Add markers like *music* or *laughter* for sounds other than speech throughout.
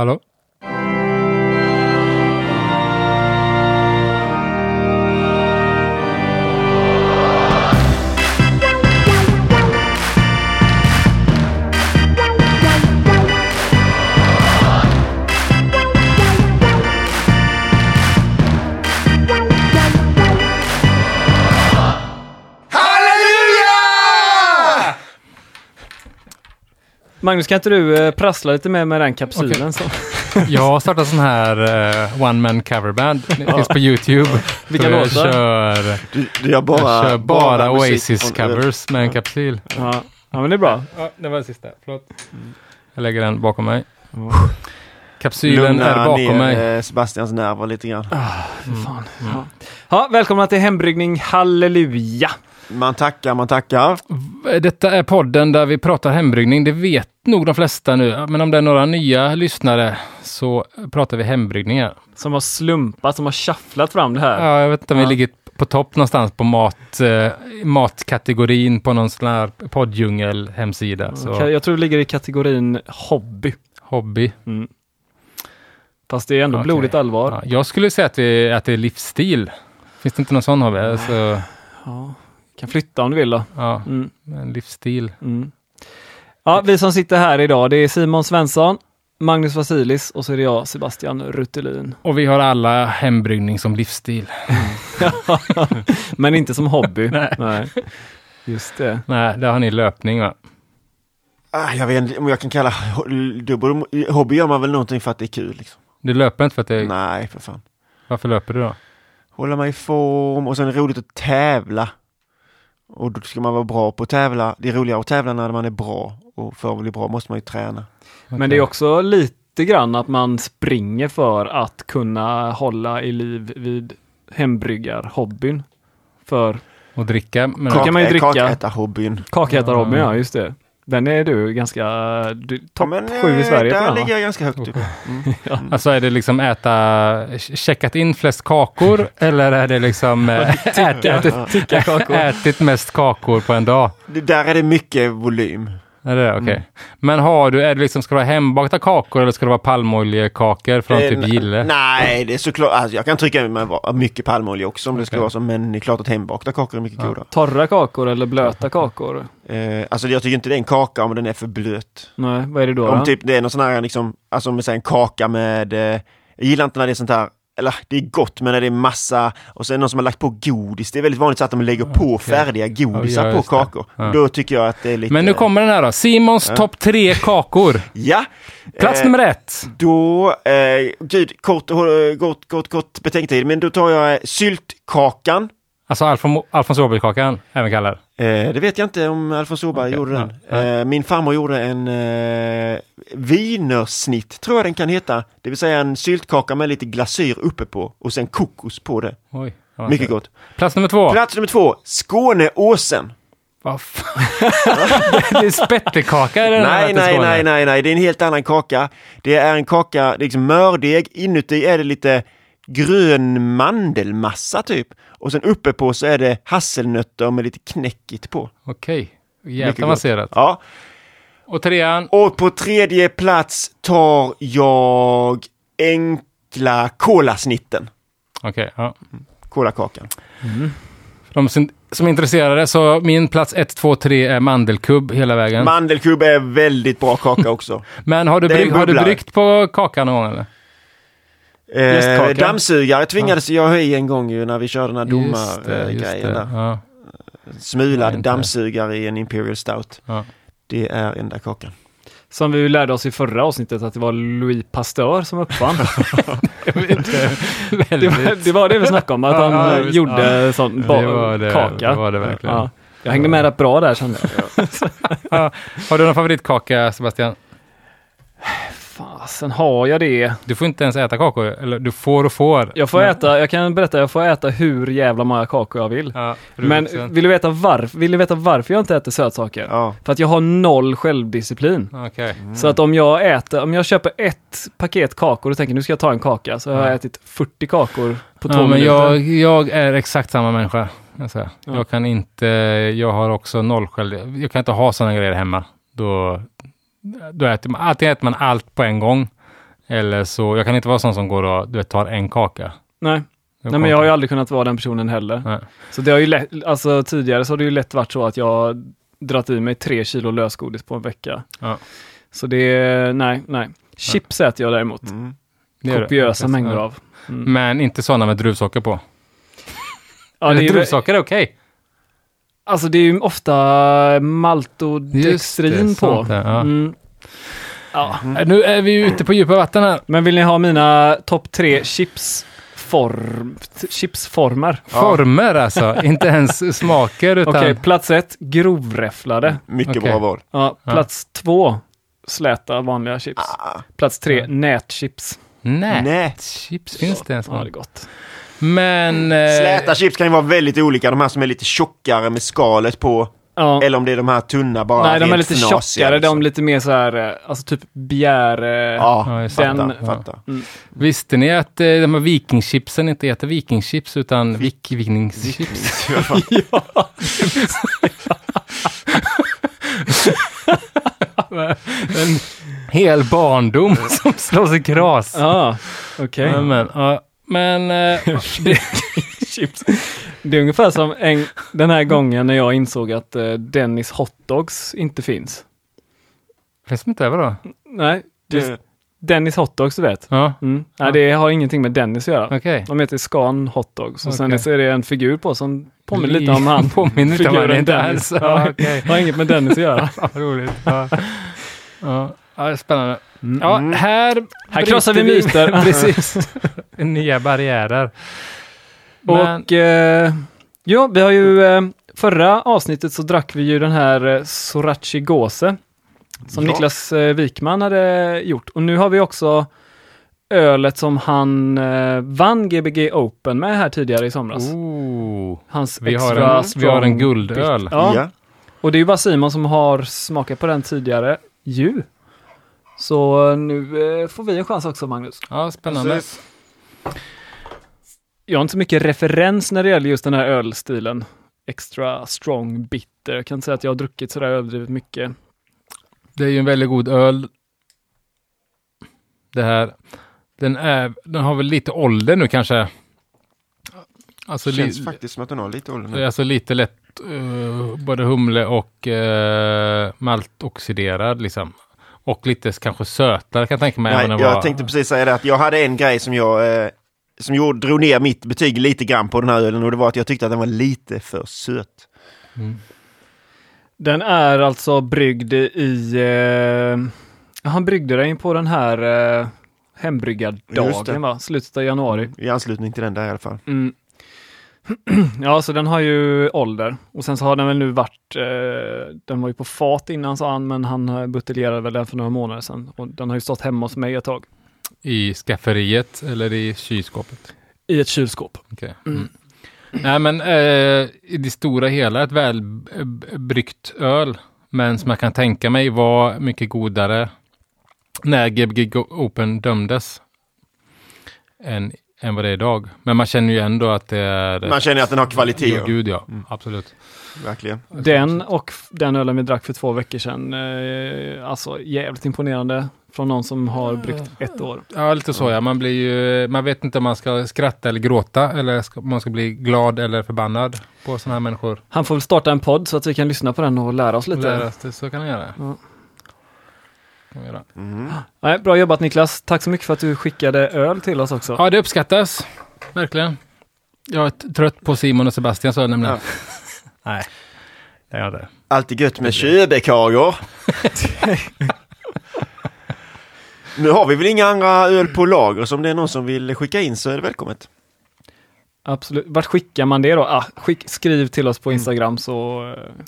Hallo? Magnus, kan inte du eh, prassla lite mer med den kapsylen? Så? Jag har startat sån här uh, one man coverband. *laughs* Det finns på YouTube. *laughs* Vilka jag låtar? Kör, Du, bara, jag kör bara, musik Oasis från- covers med en kapsyl. Ja. ja, men det är bra. Ja, det var det sista. Förlåt. Jag lägger den bakom mig. Kapsylen Lugna är bakom ner mig. eh, Sebastians nerver lite grann. Fan. Ja. Ja, välkomna till Hembryggning Halleluja! Man tackar, man tackar. Detta är podden där vi pratar hembryggning. Det vet nog de flesta nu. Men om det är några nya lyssnare så pratar vi hembryggningar. Som har slumpat, som har shufflat fram det här. Ja, jag vet inte om Ja. vi ligger på topp någonstans på mat, eh, matkategorin på någon sån här poddjungel hemsida. Så Ka- Jag tror det ligger i kategorin hobby. hobby. Mm. Fast det är ändå Okej. blodigt allvar. Ja, jag skulle säga att, vi, att det är livsstil. Finns det inte någon sån hobby? Alltså, Ja. Kan flytta om du vill då. ja, Mm. en livsstil. Mm. Ja, vi som sitter här idag, det är Simon Svensson, Magnus Vasilis och så är det jag, Sebastian Ruttelin. Och vi har alla hembryggning som livsstil. *laughs* Men inte som hobby. *laughs* Nej. Just det. Nej, där har ni löpning va? Ah, jag vet inte om jag kan kalla du borde, hobby gör man väl någonting för att det är kul. Liksom. Du löper inte för att det Nej, för fan. Varför löper du då? Hålla mig i form och sen är det roligt att tävla. Och då ska man vara bra på att tävla. Det är roligare att tävla när man är bra. Och för att bli bra måste man ju träna. Men det är också lite grann att man springer för att kunna hålla i liv vid hembryggarhobbyn. För Och dricka. Men Kaka- kan man ju Kak- dricka. Kakätarhobbyn. kakätarhobbyn, Ja. ja just det. Den är du ganska, du, Ja, topp men, sju i eh, Sverige på Där den va? ligger jag ganska högt upp. *laughs* Alltså är det liksom äta, checkat in flest kakor *laughs* eller är det liksom *laughs* ätit, Ticka kakor. ätit mest kakor på en dag? Det, där är det mycket volym. Är det? Okej. Mm. Men har du, är det liksom, ska det vara hembakta kakor eller ska det vara palmoljekakor från Eh, typ Gille? Nej, det är såklart. Alltså, jag kan trycka med mycket palmolja också om det ska vara så. Men det är klart att hembakta kakor är mycket Ja. godare. Torra kakor eller blöta kakor? Eh, alltså jag tycker inte det är en kaka om den är för blöt. Nej, vad är det då? Om då? typ det är någon sån här liksom, alltså om vi säger en kaka med, eh, jag gillar inte när det är sånt här, eller det är gott men när det är massa och det någon som har lagt på godis. Det är väldigt vanligt så att de lägger på Okej. färdiga godisar Ja, på kakor. Ja. Då tycker jag att det är lite... Men nu kommer den här då. Simons Ja. topp tre kakor. *laughs* Ja! Plats Eh, nummer ett. Då, eh, gud, kort, kort, kort, kort betänketid, men då tar jag syltkakan. Alltså Alfons, Alfons Åbergkakan, även kallad. Eh, det vet jag inte om Alfons Åberg Okej, gjorde den. ja. Eh, min farmor gjorde en eh, wienersnitt, tror jag den kan heta. Det vill säga en syltkaka med lite glasyr uppe på och sen kokos på det. Oj. vad Mycket trevligt. gott. Plats nummer två. Plats nummer två, Skåneåsen. Vad fan? *laughs* det är spettekaka i den här Nej, till nej, nej, nej, nej, det är en helt annan kaka. Det är en kaka, det är liksom mördeg, inuti är det lite grön mandelmassa typ. Och sen uppe på så är det hasselnötter med lite knäckigt på. Okej. Jävligt avancerat. Ja, Och trean. och på tredje plats tar jag enkla kolasnitten. Okej, ja. Kolakakan. För de som, som är intresserade så min plats 1, 2, 3 är mandelkubb hela vägen. Mandelkubb är väldigt bra kaka också. *laughs* Men har du, brygg, har du bryggt på kakan någon gång eller? Eh, dammsugare tvingades jag ha i en gång ju när vi körde den här domargrejen där. Ja. Smulad dammsugare i en Imperial Stout. Ja. Det är enda kakan. Som vi lärde oss i förra avsnittet att det var Louis Pasteur som uppfann. *laughs* det, var, det var det vi snackade om, att *laughs* Ja, han ja, visst. gjorde Ja. sån Det ba- var det, kaka. det var det verkligen. Ja. Jag hängde med rätt bra där kände jag. Ja. *laughs* Har du någon favoritkaka Sebastian? Fasen har jag det? Du får inte ens äta kakor, eller du får och får. Jag får Men- äta, jag kan berätta, jag får äta hur jävla många kakor jag vill. Ja, Men vill du, veta varför, vill du veta varför jag inte äter sötsaker? Ja. För att jag har noll självdisciplin. Okej. Så att om jag äter, om jag köper ett paket kakor och tänker nu ska jag ta en kaka, så har jag Ja. ätit 40 kakor på två Ja, men minuter. jag, jag är exakt samma människa. Jag. Ja. jag kan inte, jag har också noll själv. Jag kan inte ha sådana grejer hemma. Då, då äter man, antingen äter man allt på en gång. Eller så, jag kan inte vara sån som går och du vet, tar en kaka. Nej. Nej, men jag har ju aldrig kunnat vara den personen heller. Nej. Så det har ju lätt, alltså tidigare så har det ju lätt varit så att jag dragit i mig tre kilo lösgodis på en vecka. Ja. Så det är, nej, nej. Chips äter jag däremot. Mm. Det gör det. Kopiösa Ja. mängder av. Mm. Men inte sådana med druvsocker på. Ja, det Eller druvsocker är okej. Alltså det är ju ofta maltodextrin på. sant det, ja. Mm. Ja. Äh, Nu är vi ute på djupa vatten här. Men vill ni ha mina topp tre chipsform, t- chipsformer? Former alltså, *laughs* inte ens smaker utan... Okej, plats ett, grovräfflade. Mycket Okej. bra val. Ja, Ja. plats två, släta vanliga chips. Ah, Plats tre, nätchips. Nej. nej. Chips finns det ens Ja, det är gott. Men... eh, Släta chips kan ju vara väldigt olika. De här som är lite tjockare med skalet på. Ja. Eller om det är de här tunna bara. Nej, de är lite tjockare, liksom. de lite mer så här, eh, alltså typ bjär... eh, Ja, Ja, just fattar. den- fattar. Visste ni att de här vikingchipsen inte heter vikingchips utan vik vikingchips? *laughs* ja, *laughs* En hel barndom *laughs* som slås i kras. ja okej. Ja, men, ja, men eh, *laughs* det. *laughs* Det är ungefär som en, den här gången när jag insåg att eh, Dennis hotdogs inte finns. finns det inte över då? Nej, Det, Dennis hotdogs du vet. Ja, Mm. Ja. Nej, det har ingenting med Dennis att göra. okej. De heter Scan hotdogs och sen Okej. så är det en figur på som påminner lite om *laughs* han. Påminner lite om han, inte Dennis. alls. Ja, Ja, okej. Har inget med Dennis att göra. Ja, roligt. Ja. Ja. ja, det är spännande. Mm. Ja, Mm. här Här krossar vi myter. *laughs* Precis. Nya barriärer. Men, Och eh, ja, vi har ju eh, förra avsnittet så drack vi ju den här eh, Sorachi Gose som Ja. Niklas eh, Wikman hade gjort. Och nu har vi också ölet som han eh, vann Gbg Open med här tidigare i somras. oh, Hans vi, har en, vi har en guldöl. Ja, ja. och det är ju bara Simon som har smakat på den tidigare ju. Så nu eh, får vi en chans också Magnus. Ja, spännande. Precis. Jag har inte så mycket referens när det gäller just den här ölstilen. Extra strong bitter. Jag kan inte säga att jag har druckit sådär överdrivet mycket. Det är ju en väldigt god öl. Det här. Den, är, den har väl lite ålder nu kanske. Alltså, Det känns li, faktiskt som att den har lite ålder nu. alltså lite lätt eh, både humle och uh, maltoxiderad liksom. Och lite kanske sötare kan jag tänka mig. Nej, jag vad- tänkte precis säga det att jag hade en grej som jag eh, som gjorde, drog ner mitt betyg lite grann på den här ölen och det var att jag tyckte att den var lite för söt. Mm. Den är alltså bryggd i... Eh, han bryggde den på den här eh, hembryggardagen va? Slutet av januari. I anslutning till den där i alla fall. Mm. *clears throat* ja, så den har ju ålder. Och sen så har den väl nu varit, eh, den var ju på fat innan sa han, men han buteljerade väl den för några månader sedan. Och den har ju stått hemma hos mig ett tag. I skafferiet eller i kylskåpet? I ett kylskåp. Okej. Mm. Mm. Nej men eh, i det stora hela ett välbryggt öl. Men som jag kan tänka mig var mycket godare när Gbg Open dömdes. Än, än vad det är idag. Men man känner ju ändå att det är... Man känner att den har kvalitet. Ja. gud ja. Mm. Absolut. Verkligen. Den och den ölen vi drack för två veckor sedan, eh, alltså jävligt imponerande från någon som har bryggt ett år. Ja, lite så ja. Man blir ju... Man vet inte om man ska skratta eller gråta. Eller ska, om man ska bli glad eller förbannad på sådana här människor. Han får väl starta en podd så att vi kan lyssna på den och lära oss lite. Lära sig, så kan man göra. Ja. Kan man göra. Mm. Nej, bra jobbat Niklas. Tack så mycket för att du skickade öl till oss också. Ja, det uppskattas. Verkligen. Jag är trött på Simon och Sebastian så nämligen. Ja. *laughs* Nej, det är jag inte. Alltid gött med köbekagor. *laughs* nu har vi väl inga andra öl på lager, så om det är någon som vill skicka in så är det välkommet. Absolut. Vart skickar man det då? Ah, skick, skriv till oss på Instagram så eh,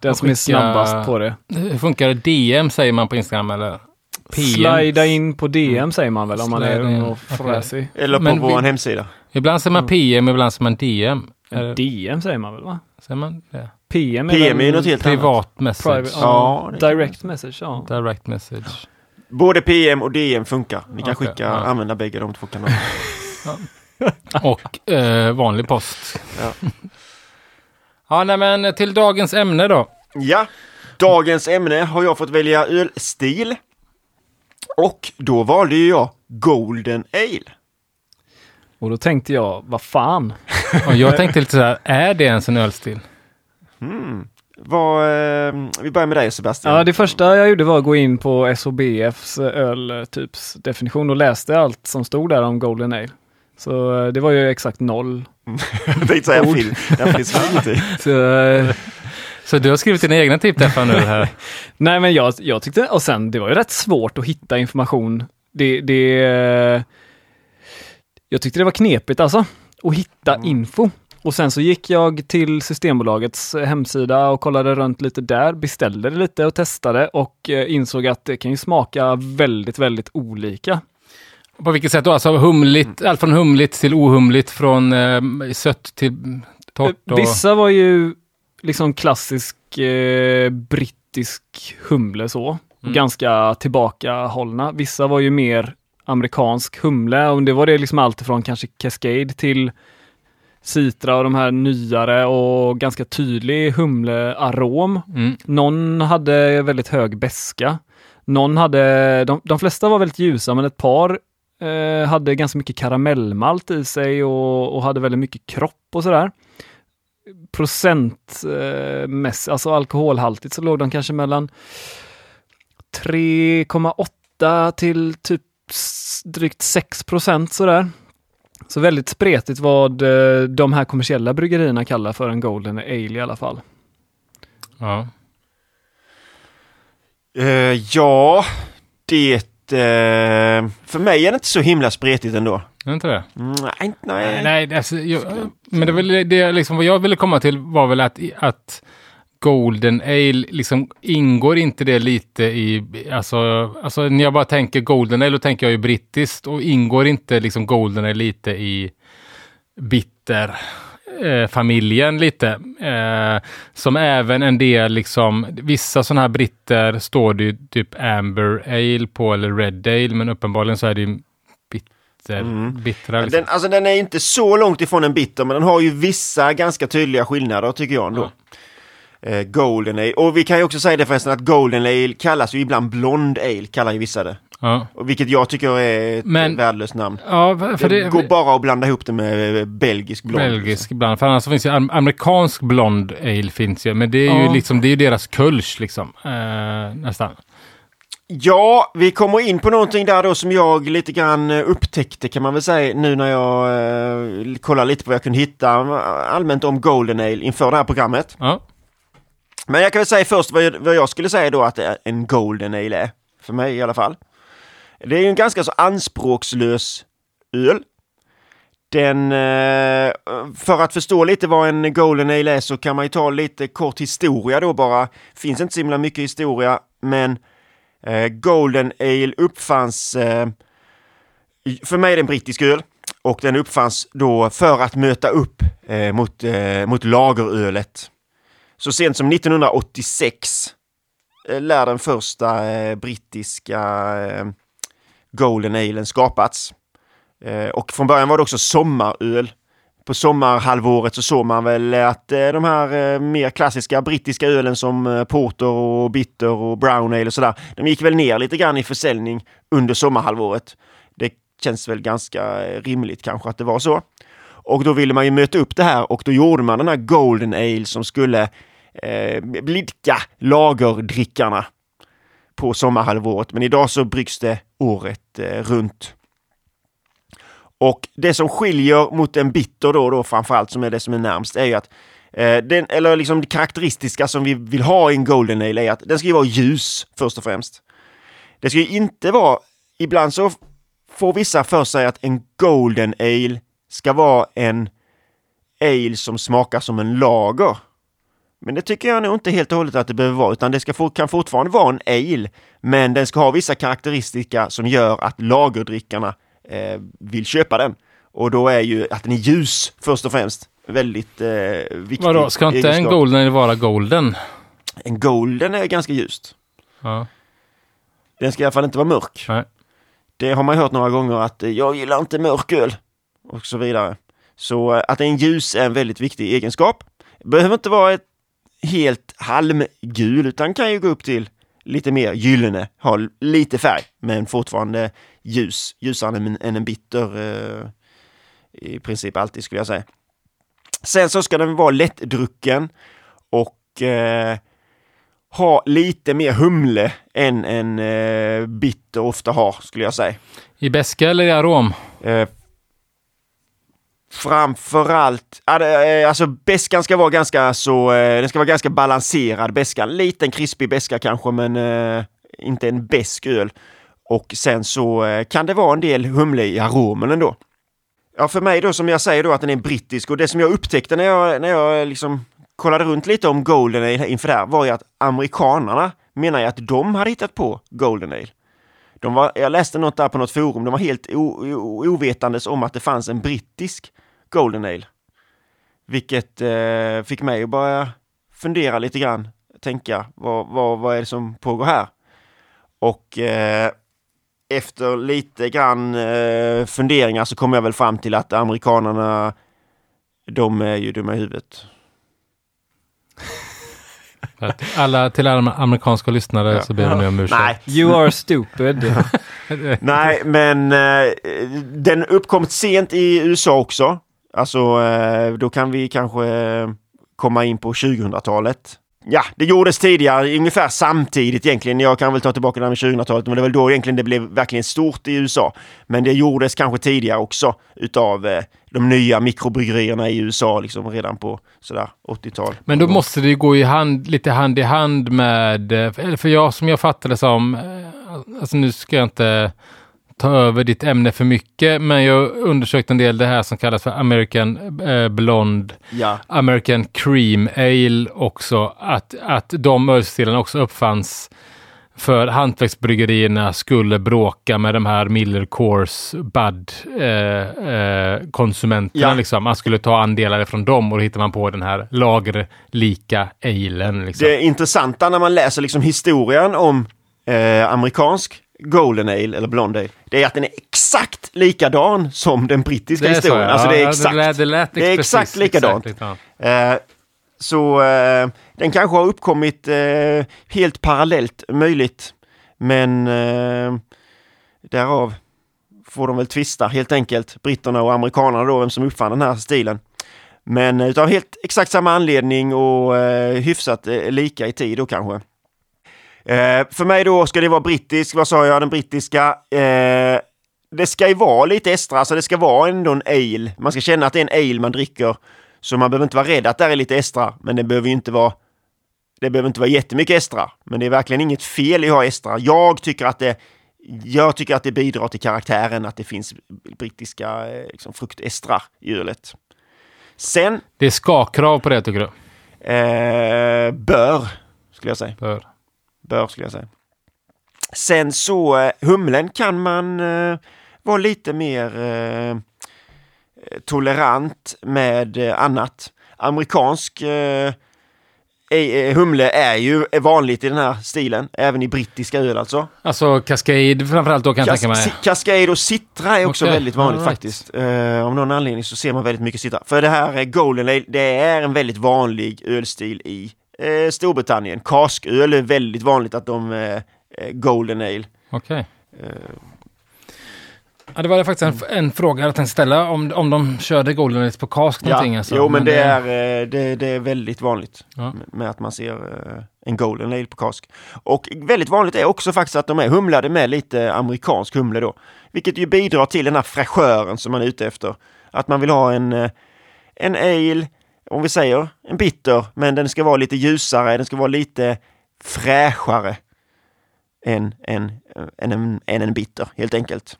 den som är Skicka- snabbast på det. Hur funkar det? DM säger man på Instagram eller? PM? Slida in på DM säger man väl om man är ung och fräsig. Eller på Men vår vi- hemsida. Ibland säger man PM, ibland säger man DM. Är, DM säger man väl va? säger man det? PM är, PM är något helt annat. Privat message. private, Ja, ja, direct message. Ja. Direct message. Både PM och DM funkar. Ni kan Okej, skicka, ja. använda bägge de två kanalerna. *laughs* Och eh, vanlig post. Ja. nej men till dagens ämne då. Ja, dagens ämne har jag fått välja ölstil. Och då valde ju jag Golden Ale. Och då tänkte jag, vad fan? *laughs* Och jag tänkte lite så här, är det ens en ölstil? Mm. Vad, eh, vi börjar med dig Sebastian. Ja, det första jag gjorde var att gå in på SOBFs öltyps definition och läste allt som stod där om Golden Ale. Så eh, det var ju exakt noll. Jag tänkte säga film. Finns ingenting. Så, eh, Så du har skrivit dina egna tipträffar nu här? *laughs* nej men jag, jag tyckte, och sen det var ju rätt svårt att hitta information. Det, det, eh, jag tyckte det var knepigt alltså, att hitta Mm. info. Och sen så gick jag till Systembolagets hemsida och kollade runt lite där, beställde det lite och testade och eh, insåg att det kan ju smaka väldigt, väldigt olika. På vilket sätt då? Alltså humligt, allt från humligt till ohumligt, från eh, sött till torrt? Och... Vissa var ju liksom klassisk eh, brittisk humle så, Mm. ganska tillbakahållna. Vissa var ju mer amerikansk humle och det var det liksom allt från kanske Cascade till Citra och de här nyare och ganska tydlig humlearom. Mm. Någon hade väldigt hög beska. Någon hade, de, de flesta var väldigt ljusa men ett par eh, hade ganska mycket karamellmalt i sig och, och hade väldigt mycket kropp och sådär. Procentmässigt, eh, alltså alkoholhaltigt så låg de kanske mellan 3,8 till typ drygt 6 procent sådär. Så väldigt spretigt vad eh, de här kommersiella bryggerierna kallar för en Golden Ale i alla fall. Ja. Eh, ja, det... eh, för mig är det inte så himla spretigt ändå. Är inte det? Mm, nej, Nej, nej. alltså, jag, men det, väl det liksom, vad jag ville komma till var väl att, att Golden Ale, liksom ingår inte det lite i, alltså, alltså när jag bara tänker Golden Ale, då tänker jag ju brittiskt och ingår inte liksom Golden Ale lite i bitter eh, familjen lite. Eh, som även en del liksom, vissa sådana här britter står det ju typ Amber Ale på eller Red Ale, men uppenbarligen så är det ju bitter, Mm. bittra. Liksom. Den, alltså den är inte så långt ifrån en bitter, men den har ju vissa ganska tydliga skillnader tycker jag ändå. Eh, Golden Ale. Och vi kan ju också säga det förresten att Golden Ale kallas ju ibland Blond Ale, kallar ju vissa det. Ja. Och vilket jag tycker är ett Men- värdelöst namn. Ja, för det, det, går bara att blanda ihop det med eh, belgisk blond. belgisk ibland. För annars finns ju am- amerikansk blond ale finns ju. Men det är ju Ja. liksom, det är ju deras kulsch liksom. Eh, nästan. Ja, vi kommer in på någonting där då som jag lite grann eh, upptäckte kan man väl säga nu när jag eh, kollar lite på vad jag kunde hitta eh, allmänt om Golden Ale inför det här programmet. Ja. Men jag kan väl säga först vad jag, vad jag skulle säga då att en Golden Ale är. För mig i alla fall. Det är ju en ganska så anspråkslös öl. Den, eh, för att förstå lite vad en Golden Ale är så kan man ju ta lite kort historia då bara. Finns inte så himla mycket historia, men eh, Golden Ale uppfanns, eh, för mig är det en brittisk öl, och den uppfanns då för att möta upp mot, mot lagerölet. Så sent som 1986 lär den första brittiska Golden Alen skapats. Eh, och från början var det också sommaröl. På sommarhalvåret så såg man väl att eh, de här eh, mer klassiska brittiska ölen som Porter och Bitter och Brown Ale och sådär, de gick väl ner lite grann i försäljning under sommarhalvåret. Det känns väl ganska rimligt kanske att det var så. Och då ville man ju möta upp det här och då gjorde man den här Golden Ale som skulle eh, blidka lagerdrickarna på sommarhalvåret. Men idag så bryggs det året eh, runt. Och det som skiljer mot en bitter då, då framförallt som är det som är närmst är ju att eh, den, eller liksom det karaktäristiska som vi vill ha i en Golden Ale är att den ska ju vara ljus först och främst. Det ska ju inte vara, ibland så får vissa för sig att en Golden Ale ska vara en ale som smakar som en lager. Men det tycker jag nog inte helt och hållet att det behöver vara, utan det ska få, kan fortfarande vara en ale. Men den ska ha vissa karaktäristika som gör att lagerdrickarna eh, vill köpa den. Och då är ju att den är ljus först och främst väldigt eh, viktig. Vadå, ska inte en golden vara golden? En golden är ganska ljust. Ja. Den ska i alla fall inte vara mörk. Nej. Det har man hört några gånger att eh, jag gillar inte mörk öl och så vidare. Så eh, att är ljus är en väldigt viktig egenskap. Behöver inte vara ett helt halmgul utan kan ju gå upp till lite mer gyllene, har lite färg men fortfarande ljus, ljusare än, än en bitter eh, i princip alltid skulle jag säga. Sen så ska den vara lättdrucken och eh, ha lite mer humle än en eh, bitter ofta har skulle jag säga. I beska eller i arom? Framförallt, eh, alltså beskan ska vara ganska så, eh, den ska vara ganska balanserad beska. Liten krispig beska kanske men eh, inte en besk öl. Och sen så kan det vara en del humle i aromen ändå. Ja, för mig då som jag säger då att den är brittisk och det som jag upptäckte när jag, när jag liksom kollade runt lite om Golden Ale inför det här var ju att amerikanarna menar ju att de hade hittat på Golden Ale. De var, jag läste något där på något forum, de var helt o, o, ovetandes om att det fanns en brittisk Golden Ale. Vilket eh, fick mig att börja fundera lite grann, tänka vad, vad, vad är det som pågår här? Och eh, efter lite grann eh, funderingar så kom jag väl fram till att amerikanerna, de är ju dumma i huvudet. Alla till alla amerikanska lyssnare Ja. så ber vi nu om ursäkt. Nej, You are stupid. *laughs* Nej, men eh, den uppkom sent i USA också. Alltså, eh, då kan vi kanske eh, komma in på 2000-talet. Ja, det gjordes tidigare, ungefär samtidigt egentligen. Jag kan väl ta tillbaka det här med 2000-talet, men det var väl då egentligen det blev verkligen stort i USA. Men det gjordes kanske tidigare också utav eh, de nya mikrobryggerierna i USA, liksom redan på sådär 80-tal. Men då måste det ju gå i hand, lite hand i hand med, eh, för jag som jag fattade som, eh, alltså nu ska jag inte ta över ditt ämne för mycket, men jag undersökte en del det här som kallas för American eh, Blonde, Ja, American Cream Ale också, att, att de ölstilarna också uppfanns för hantverksbryggerierna skulle bråka med de här Miller Coors Bud eh, eh, konsumenterna. Ja. Liksom. Man skulle ta andelar från dem och då hittar man på den här lagerlika alen. Liksom. det intressanta när man läser liksom historien om eh, amerikansk Golden Ale eller Blonde Ale, det är att den är exakt likadan som den brittiska är så, historien. ja. Alltså det är Ja, exakt. Det lät, det lät Det är precis exakt likadant. likadant. Eh, så eh, den kanske har uppkommit eh, helt parallellt möjligt. Men eh, därav får de väl tvista helt enkelt, britterna och amerikanerna då, vem som uppfann den här stilen. Men eh, utav helt exakt samma anledning och eh, hyfsat eh, lika i tid då kanske. Eh, för mig då ska det vara brittisk, vad sa jag, den brittiska. Eh, det ska ju vara lite extra, så det ska vara ändå en ale. Man ska känna att det är en ale man dricker. Så man behöver inte vara rädd att det är lite extra, men det behöver inte vara det behöver inte vara jättemycket extra, men det är verkligen inget fel i att ha extra. Jag tycker att det, jag tycker att det bidrar till karaktären att det finns brittiska eh, liksom, fruktestrar i ölet. Sen Det är ska-krav på det tycker du? eh, bör, skulle jag säga. Bör. Bör, skulle jag säga. Sen så, eh, humlen kan man eh, vara lite mer eh, tolerant med eh, annat. Amerikansk eh, eh, humle är ju vanligt i den här stilen, även i brittiska öl alltså. Alltså Cascade framförallt då kan jag Cas- tänka mig. Cascade och Citra är också Okej, väldigt vanligt right. faktiskt. Eh, av någon anledning så ser man väldigt mycket Citra. För det här är Golden Ale, det är en väldigt vanlig ölstil i eh, Storbritannien. Kasköl är väldigt vanligt att de eh, eh, Golden Ale. Okej. Eh, Ja, det var faktiskt en, en fråga jag tänkte ställa om, om de körde Golden Ale på cask någonting. Alltså. Jo, men det är, eh, det, det är väldigt vanligt Ja. med- med att man ser eh, en Golden Ale på kask. Och väldigt vanligt är också faktiskt att de är humlade med lite amerikansk humle då. Vilket ju bidrar till den här fräschören som man är ute efter. Att man vill ha en, eh, en ale, om vi säger en bitter, men den ska vara lite ljusare, den ska vara lite fräschare än, än, än, en, än en bitter, helt enkelt.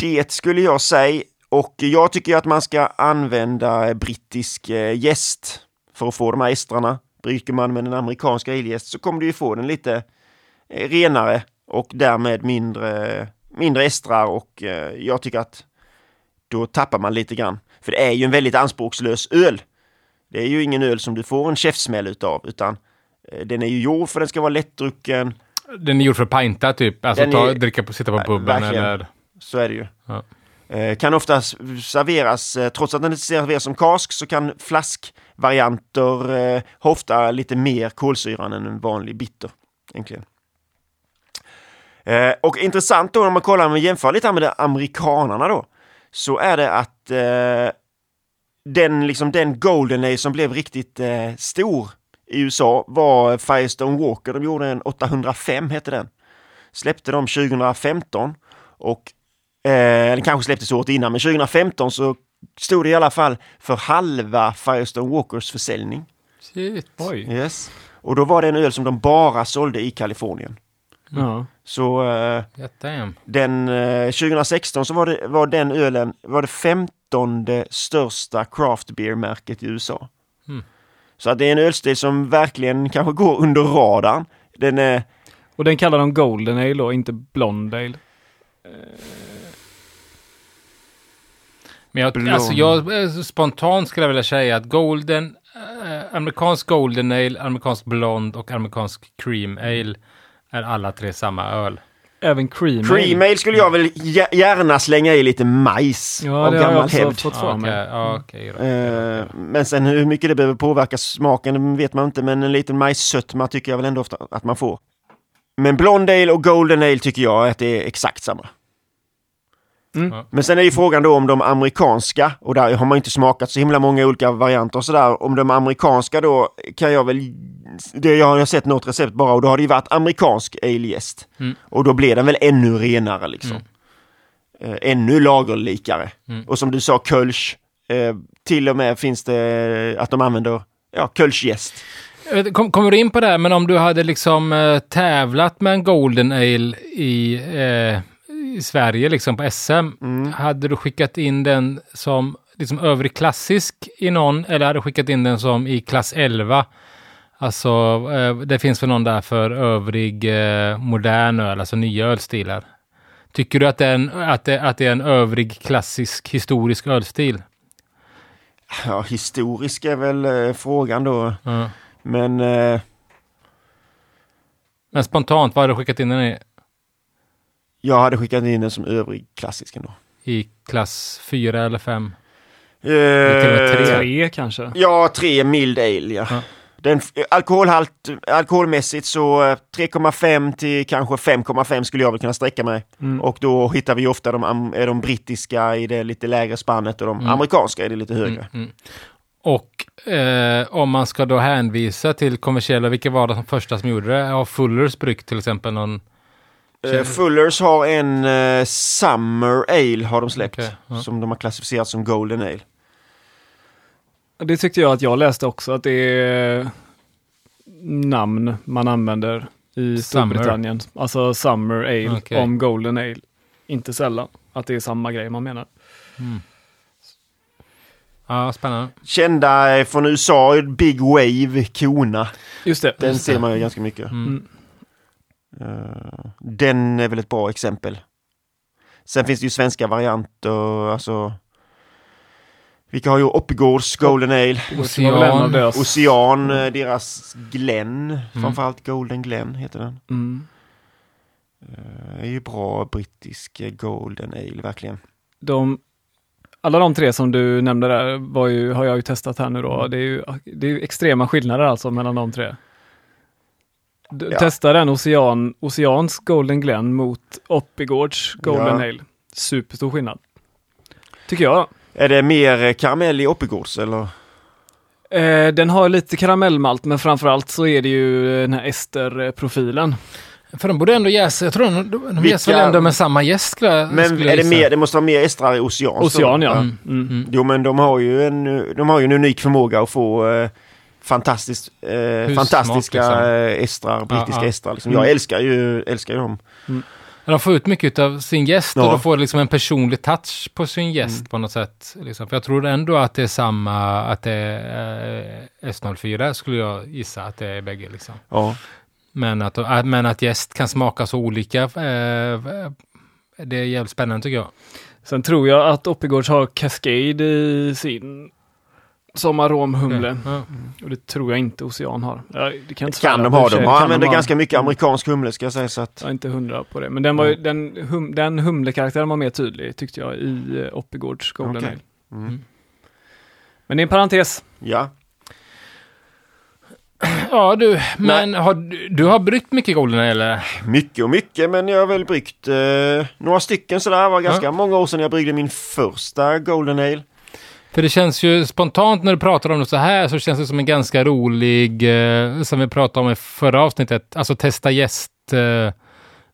Det skulle jag säga. Och jag tycker att man ska använda brittisk eh, jäst för att få de här estrarna. Brygger man med en amerikansk aljäst så kommer du ju få den lite eh, renare och därmed mindre, mindre estrar och eh, jag tycker att då tappar man lite grann. För det är ju en väldigt anspråkslös öl. Det är ju ingen öl som du får en käftsmäll utav utan eh, den är ju gjord för att den ska vara lättdrucken. Den är gjord för att pinta typ. Alltså Den ta, är- dricka sitta på puben verkligen. eller... Så är det ju. Ja. Eh, kan ofta serveras, eh, trots att den inte serveras som kask, så kan varianter eh, har ofta lite mer kolsyran än en vanlig bitter. Egentligen. Eh, och intressant då när man kollar och jämför lite med amerikanarna då, så är det att eh, den, liksom, den Golden Ale som blev riktigt stor i USA var Firestone Walker. De gjorde en 805 hette den. Släppte de 2015 och eh, den kanske släpptes året innan, men 2015 så stod det i alla fall för halva Firestone Walkers försäljning. Shit. Oj. Yes. Och då var det en öl som de bara sålde i Kalifornien. Ja. Så damn. den, eh, 2016 så var, det, var den ölen var det femtonde största craft beer-märket i USA. Mm. Så att det är en ölstil som verkligen kanske går under radarn. Den är, Och den kallar de Golden Ale då, inte Blonde Ale. Men jag, alltså jag eh, spontant skulle jag vilja säga att golden, eh, amerikansk golden ale, amerikansk blond och amerikansk cream ale är alla tre samma öl. Även Cream cream ale skulle jag väl gä- gärna slänga i lite majs Ja, av det har jag gammal också hävd. fått Ja, mig. ja, okej då. Eh, men sen hur mycket det behöver påverka smaken vet man inte, men en liten majssötma tycker jag väl ändå ofta att man får. Men Blonde Ale och Golden Ale tycker jag att det är exakt samma. Mm. Ja. Men sen är ju frågan då om de amerikanska, och där har man inte smakat så himla många olika varianter och sådär. Om de amerikanska då kan jag väl, det jag har sett något recept bara och då har det ju varit amerikansk ale-jäst. Mm. Och då blir den väl ännu renare liksom. Mm. Eh, ännu lagerlikare. Mm. Och som du sa, Kölsch, eh, till och med finns det att de använder ja, Kölschjäst. Kom, kommer du in på det här, men om du hade liksom eh, tävlat med en Golden Ale i, eh, i Sverige, liksom på SM, Mm. hade du skickat in den som liksom övrig klassisk i någon, eller hade du skickat in den som i klass 11? Alltså, eh, det finns väl någon där för övrig eh, modern öl, alltså nya ölstilar. Tycker du att det, är en, att, det, att det är en övrig klassisk historisk ölstil? Ja, historisk är väl eh, frågan då. Ja. Men eh, Men spontant, vad hade du skickat in den i? jag hade skickat in den som övrig klassisk ändå. I klass 4 eller 5? Eh, med tre. Tre kanske. Ja, tre mild ale ja. Ja. Den, eh, alkoholhalt, alkoholmässigt så eh, 3,5 till kanske 5,5 skulle jag väl kunna sträcka mig. Mm. Och då hittar vi ofta de, är de brittiska i det lite lägre spannet och de Mm. amerikanska i det lite högre. Mm, mm. Och eh, om man ska då hänvisa till kommersiella, vilka var det som första som gjorde det? Ja, Fullers bryggt till exempel någon. Eh, Fullers har en eh, Summer Ale har de släppt. Okej, ja. Som de har klassificerat som Golden Ale. Det tyckte jag att jag läste också, att det är namn man använder i Summer. Storbritannien. Alltså Summer Ale Okej. om Golden Ale. Inte sällan. Att det är samma grej man menar. Ja, spännande. Kända eh, från USA, Big Wave, Kona. Just det. Den Just ser det. man ju ganska mycket. Mm. Eh, den är väl ett bra exempel. Sen finns det ju svenska varianter, alltså vilka har ju Oppigårds Golden Ale, deras- Ocean, eh, deras Glen, Mm. framförallt Golden Glen heter den. Mm. Det är ju bra brittisk eh, Golden Ale, verkligen. De, alla de tre som du nämnde där var ju, har jag ju testat här nu då. Det är ju, det är ju extrema skillnader alltså mellan de tre. Du, Ja. Testa den Ocean, Oceans Golden Glen mot Oppigårds Golden Ja. Ale. Superstor skillnad. Tycker jag. Är det mer karamell i Oppigårds eller? Eh, den har lite karamellmalt men framförallt så är det ju den här Ester-profilen. För de borde ändå jäsa, jag tror de, de, de Vilka- jäser väl ändå med samma gäst skulle jag Men är det mer, det måste vara mer estrar i Ocean. Ocean ja. Mm. Mm. Mm. Jo men de har ju en, de har ju en unik förmåga att få eh, fantastiskt, eh, fantastiska liksom. estrar, brittiska ja. estrar. Liksom. Mm. Jag älskar ju, älskar ju dem. De får ut mycket av sin gäst Ja. och de får liksom en personlig touch på sin gäst Mm. på något sätt. Liksom. För jag tror ändå att det är samma, att det är eh, S04 skulle jag gissa att det är bägge liksom. Ja. Men att, att- men att gäst kan smaka så olika, eh, det är jävligt spännande tycker jag. Sen tror jag att Oppigårds har Cascade i sin som aromhumle. Ja. Och det tror jag inte Ocean har. Ja, det kan, inte Kan de ha. De har Kan använder ha. ganska mycket Mm. amerikansk humle ska jag säga. Så att, Jag är inte hundra på det. Men den, var ju, den, hum, den humlekaraktären var mer tydlig tyckte jag i uh, Oppigårds Golden Okej. Ale. mm. Men det är en parentes. Ja. *clears throat* Ja du, men har, du- har bryggt mycket Golden eller? Mycket och mycket, men jag har väl bryggt eh, några stycken sådär. Det var ganska många år sedan jag bryggde min första Golden Ale. För det känns ju spontant när du pratar om det så här så känns det som en ganska rolig, eh, som vi pratade om i förra avsnittet, alltså testa gäst eh,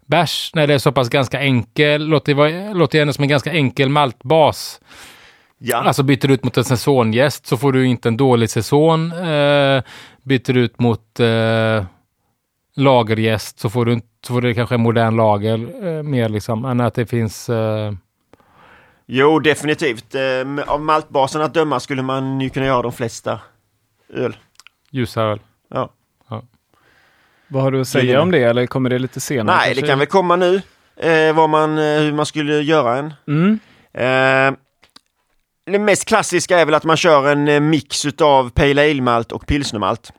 bärs när det är så pass ganska enkel, låter, låter ändå som en ganska enkel maltbas. Ja, Alltså byter du ut mot en säsonggäst så får du inte en dålig säsong. Eh, byter du ut mot eh, lagergäst så får du, inte- så får du kanske en modern lager eh, mer liksom, än att det finns eh, jo definitivt. Eh, av maltbasen att döma skulle man ju kunna göra de flesta öl. ljusa öl. Ja. Vad har du att säga om det eller kommer det lite senare? Nej, det kanske? kan väl komma nu. Eh, vad man, eh, hur man skulle göra en. Mm. Eh, det mest klassiska är väl att man kör en eh, mix utav Pale Ale-malt och pilsnermalt.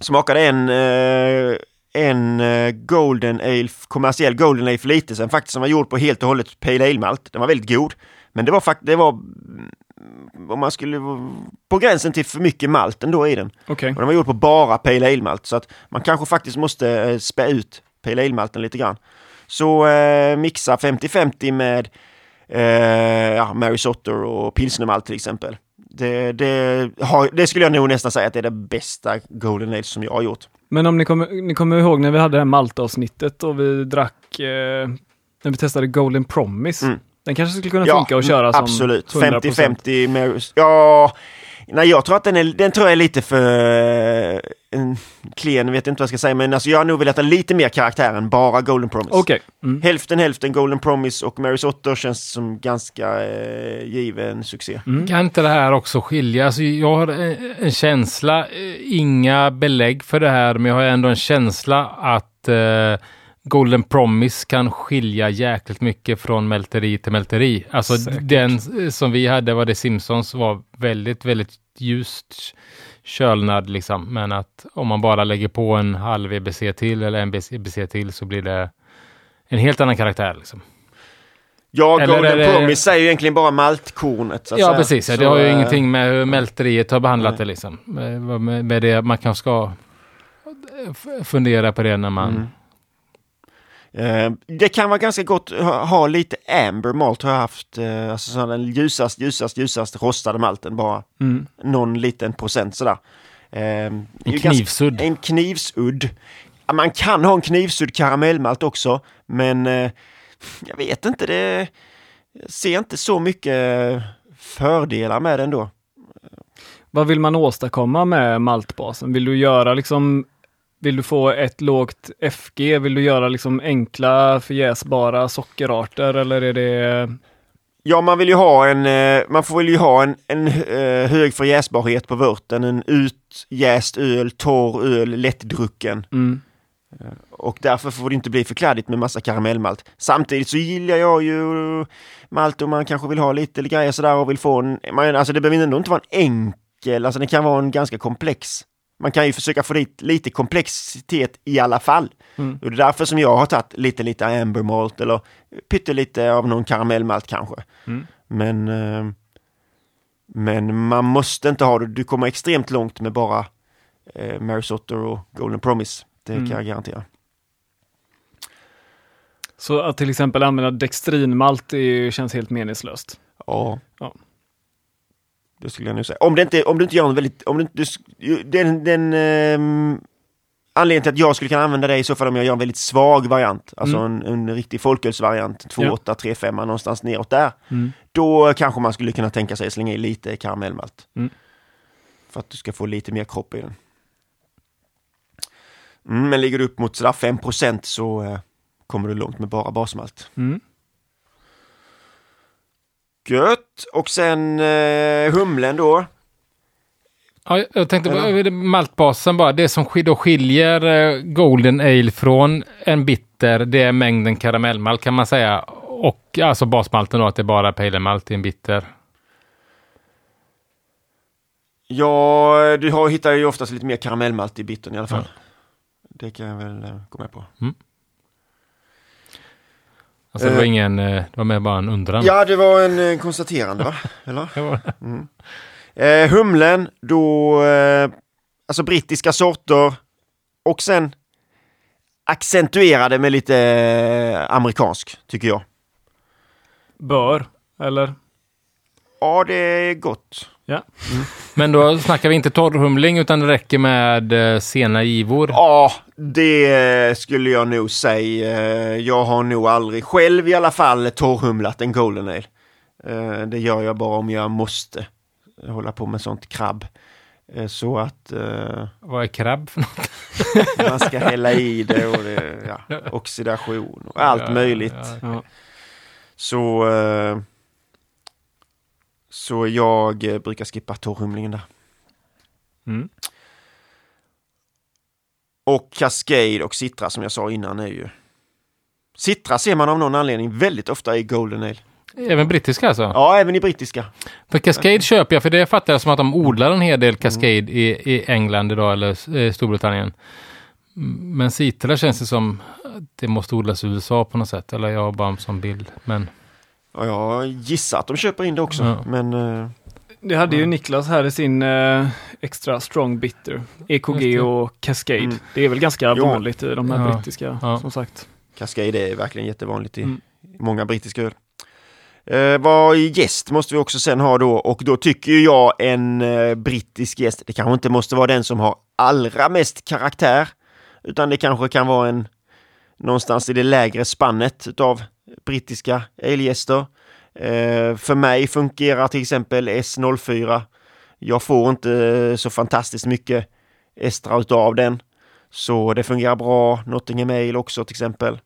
Smakade en, eh, en eh, Golden Ale, kommersiell Golden Ale för lite sedan faktiskt som var gjord på helt och hållet Pale Ale-malt. Den var väldigt god. Men det var faktiskt, det var mm, om man skulle, på gränsen till för mycket malt ändå i den. Okej. Och den var gjord på bara Pale Ale-malt så att man kanske faktiskt måste spä ut Pale Ale-malten lite grann. Så eh, mixa 50-50 med eh, ja, Mary Sotter och pilsnermalt till exempel. Det, det, har, det skulle jag nog nästan säga att det är det bästa Golden Ale som jag har gjort. Men om ni kommer, ni kommer ihåg när vi hade det här maltavsnittet och vi drack, eh, när vi testade Golden Promise. Mm. Den kanske skulle kunna funka att köra som absolut. 100%. 50-50 Mary... Ja, nej jag tror att den är, den tror jag är lite för eh, en klen, vet inte vad jag ska säga, men alltså jag har nog velat ha lite mer karaktär än bara Golden Promise. Okej. Mm. Hälften hälften Golden Promise och Mary Sotter känns som ganska eh, given succé. Mm. Kan inte det här också skilja? Alltså, jag har en, en känsla, eh, inga belägg för det här, men jag har ändå en känsla att eh, Golden Promise kan skilja jäkligt mycket från mälteri till mälteri. Alltså Säkert. den eh, som vi hade var det Simpsons var väldigt, väldigt ljust kölnad liksom. Men att om man bara lägger på en halv EBC till eller en EBC till så blir det en helt annan karaktär. Liksom. Ja, Golden det- Promise säger ju egentligen bara maltkornet. Ja, säga. precis. Ja. Det har ju eh, ingenting med hur mälteriet har behandlat nej. det liksom. Med, med, med det man kanske ska fundera på det när man... Mm. Eh, det kan vara ganska gott att ha, lite Amber Malt har jag haft. Eh, alltså sån den ljusast, ljusast, ljusast rostade malten bara. Mm. Någon liten procent sådär. Eh, En ganska- knivsudd. En knivsudd. Man kan ha en knivsudd karamellmalt också, men jag vet inte, det ser inte så mycket fördelar med det ändå. Vad vill man åstadkomma med maltbasen? Vill du göra liksom vill du få ett lågt FG? Vill du göra liksom enkla förjäsbara sockerarter eller är det Ja, man vill ju ha en, eh, man får väl ju ha en, en eh, hög förjäsbarhet på vörten, en utjäst öl, torr öl, lättdrucken. mm, Och därför får det inte bli för kladdigt med massa karamellmalt. Samtidigt så gillar jag ju malt och man kanske vill ha lite grejer sådär och vill få en, man, alltså det behöver ändå inte vara en enkel, alltså det kan vara en ganska komplex. Man kan ju försöka få dit lite komplexitet i alla fall. Mm. Och det är därför som jag har tagit lite, lite amber malt eller pyttelite av någon karamellmalt kanske. Mm. Men, eh, men man måste inte ha det, du kommer extremt långt med bara eh, Mary Sotter och Golden Promise. Det Mm. kan jag garantera. Så att till exempel använda dextrinmalt är, ju- känns helt meningslöst. Ja. Ja. Det skulle jag nog säga. Om det inte, om du inte gör en väldigt, om du du- den, den ehm, anledningen till att jag skulle kunna använda det i så fall om jag gör en väldigt svag variant, alltså Mm. en, en riktig folkölsvariant, 2,8, 3,5 någonstans neråt där. Mm. Då kanske man skulle kunna tänka sig att slänga i lite karamellmalt. Mm. För att du ska få lite mer kropp i den. Mm, men ligger du upp mot sådär 5% så eh, kommer du långt med bara basmalt. Mm. Gött! Och sen eh, humlen då. Ja, jag tänkte på maltbasen bara. Det som då skiljer eh, Golden Ale från en bitter, det är mängden karamellmalt kan man säga. Och alltså basmalten då, att det är bara pale malt i en bitter. Ja, du har, hittar ju oftast lite mer karamellmalt i bittern i alla fall. Det kan jag väl eh, gå med på. Alltså det Eh. var ingen, eh, det var mer bara en undran. Ja, det var en eh, konstaterande va? *laughs* Eller? Eh, humlen, då... Eh, alltså brittiska sorter och sen accentuerade med lite eh, amerikansk, tycker jag. Bör, eller? Ja, det är gott. Men då snackar vi inte torrhumling utan det räcker med eh, sena givor. Ja, det skulle jag nog säga. Eh, Jag har nog aldrig själv i alla fall torrhumlat en Golden Ale. Eh, Det gör jag bara om jag måste hålla på med sånt krabb. Eh, Så att eh, Vad är krabb för något? *laughs* man ska hälla i det och det, ja, oxidation och allt Ja, möjligt. ja. Ja. Så, eh, så jag eh, brukar skippa torrhumlingen där. Mm. Och Cascade och Citra som jag sa innan är ju... Citra ser man av någon anledning väldigt ofta i Golden Ale. Även brittiska alltså? Ja, även i brittiska. För Cascade köper jag, för det fattar jag som att de odlar en hel del Cascade i, i England idag, eller eh, Storbritannien. Mm, Men Citra känns det som att det måste odlas i USA på något sätt, eller jag har bara en sån bild. Men Ja, jag gissar att de köper in det också, Ja. men... eh, Det hade ju Niklas här i sin eh, extra strong bitter. EKG och Cascade. Mm. Det är väl ganska Jo. vanligt i de här Ja. brittiska, Ja. som sagt. Cascade är verkligen jättevanligt i Mm. många brittiska öl. Eh, vad gäst måste vi också sen ha då och då tycker jag en eh, brittisk gäst, det kanske inte måste vara den som har allra mest karaktär, utan det kanske kan vara en någonstans i det lägre spannet utav brittiska ölgäster. Eh, för mig fungerar till exempel S04. Jag får inte så fantastiskt mycket Estra utav den. Så det fungerar bra. Nottingham Ale också till exempel.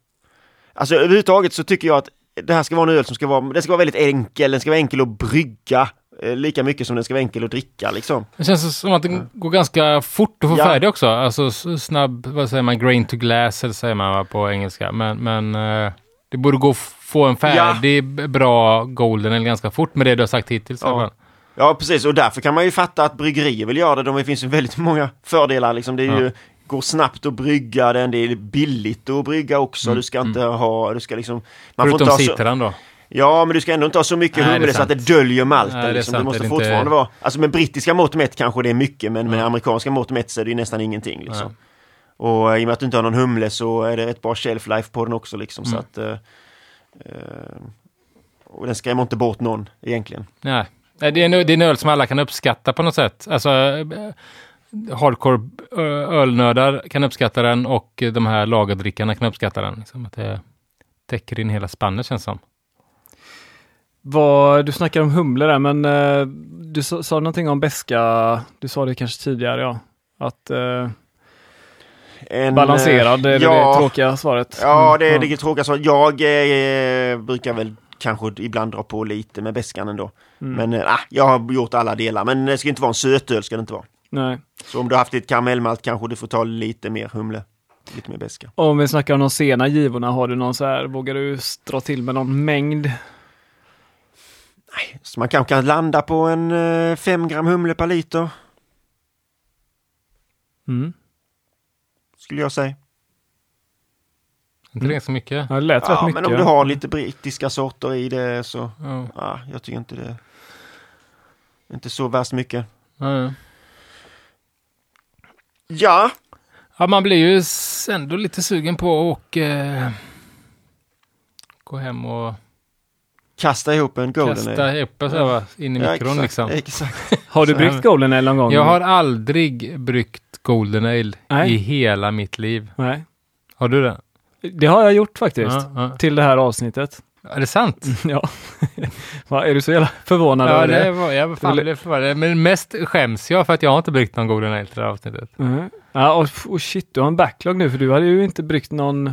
Alltså överhuvudtaget så tycker jag att det här ska vara en öl som ska vara, den ska vara väldigt enkel, den ska vara enkel att brygga. eh, Lika mycket som den ska vara enkel att dricka liksom. det känns som att det går ganska fort att få Ja. färdig också. Alltså snabb, vad säger man, grain to glass, eller säger man på engelska. Men, men eh, det borde gå att få en färdig, b- bra golden eller ganska fort med det du har sagt hittills. Ja. Ja precis och därför kan man ju fatta att bryggerier vill göra det. De, det finns ju väldigt många fördelar liksom. Det är Ja. ju, går snabbt att brygga den, det är billigt att brygga också. Mm, Du ska inte ha, du ska liksom... Man får Förutom inte ha så, citran då. Ja, men du ska ändå inte ha så mycket humle så att det döljer malten. Nej, det liksom. sant. måste Det fortfarande inte- vara... Alltså med brittiska mått mätt kanske det är mycket, men med Ja. amerikanska mått mätt så är det ju nästan ingenting. Liksom. Och eh, i och med att du inte har någon humle så är det ett bra shelf life på den också. Liksom, så Mm. att, eh, eh, och den skrämmer inte bort någon egentligen. Nej, det är, en, det är en öl som alla kan uppskatta på något sätt. Alltså, eh, hardcore ölnördar kan uppskatta den och de här lagerdrickarna kan uppskatta den. Liksom, att det täcker in hela spannet känns som. Vad, du snackar om humle där, men eh, du sa, sa någonting om beska. Du sa det kanske tidigare, ja. Att eh, En, balanserad, eh, är ja, det tråkiga svaret? Ja, det är Mm, det tråkiga svaret. Jag eh, brukar väl kanske ibland dra på lite med beskan ändå. Mm. Men eh, ah, jag har gjort alla delar. Men det ska inte vara en sötöl, ska det inte vara. Nej. Så om du har haft lite karamellmalt kanske du får ta lite mer humle. Lite mer beska. Om vi snackar om de sena givorna, har du någon så här, vågar du dra till med någon mängd? Så man kanske kan landa på en 5 gram humle per liter, Mm. Skulle jag säga. Inte det så mycket? Ja, det lät rätt Ja, mycket. men om du har lite brittiska sorter i det så, Ja. ja, jag tycker inte det. Inte så värst mycket. Ja, ja. Ja, man blir ju ändå lite sugen på att eh, gå hem och kasta ihop en golden kasta ale. ihop så, va, in i Ja, mikron exakt, liksom. Exakt. *laughs* Har du Så- bryggt Golden Ale någon gång? Jag har aldrig bryggt Golden Ale Nej. i hela mitt liv. Nej. Har du det? Det har jag gjort faktiskt. Ja, ja. Till det här avsnittet. Är det sant? *laughs* ja. Va, är du så jävla förvånad Ja, över det det? var jag. Fan, det förvånade. Men mest skäms jag för att jag har inte bryggt någon Golden Ale till det här avsnittet. Mm. Ja, och, och shit, du har en backlog nu för du hade ju inte bryggt någon...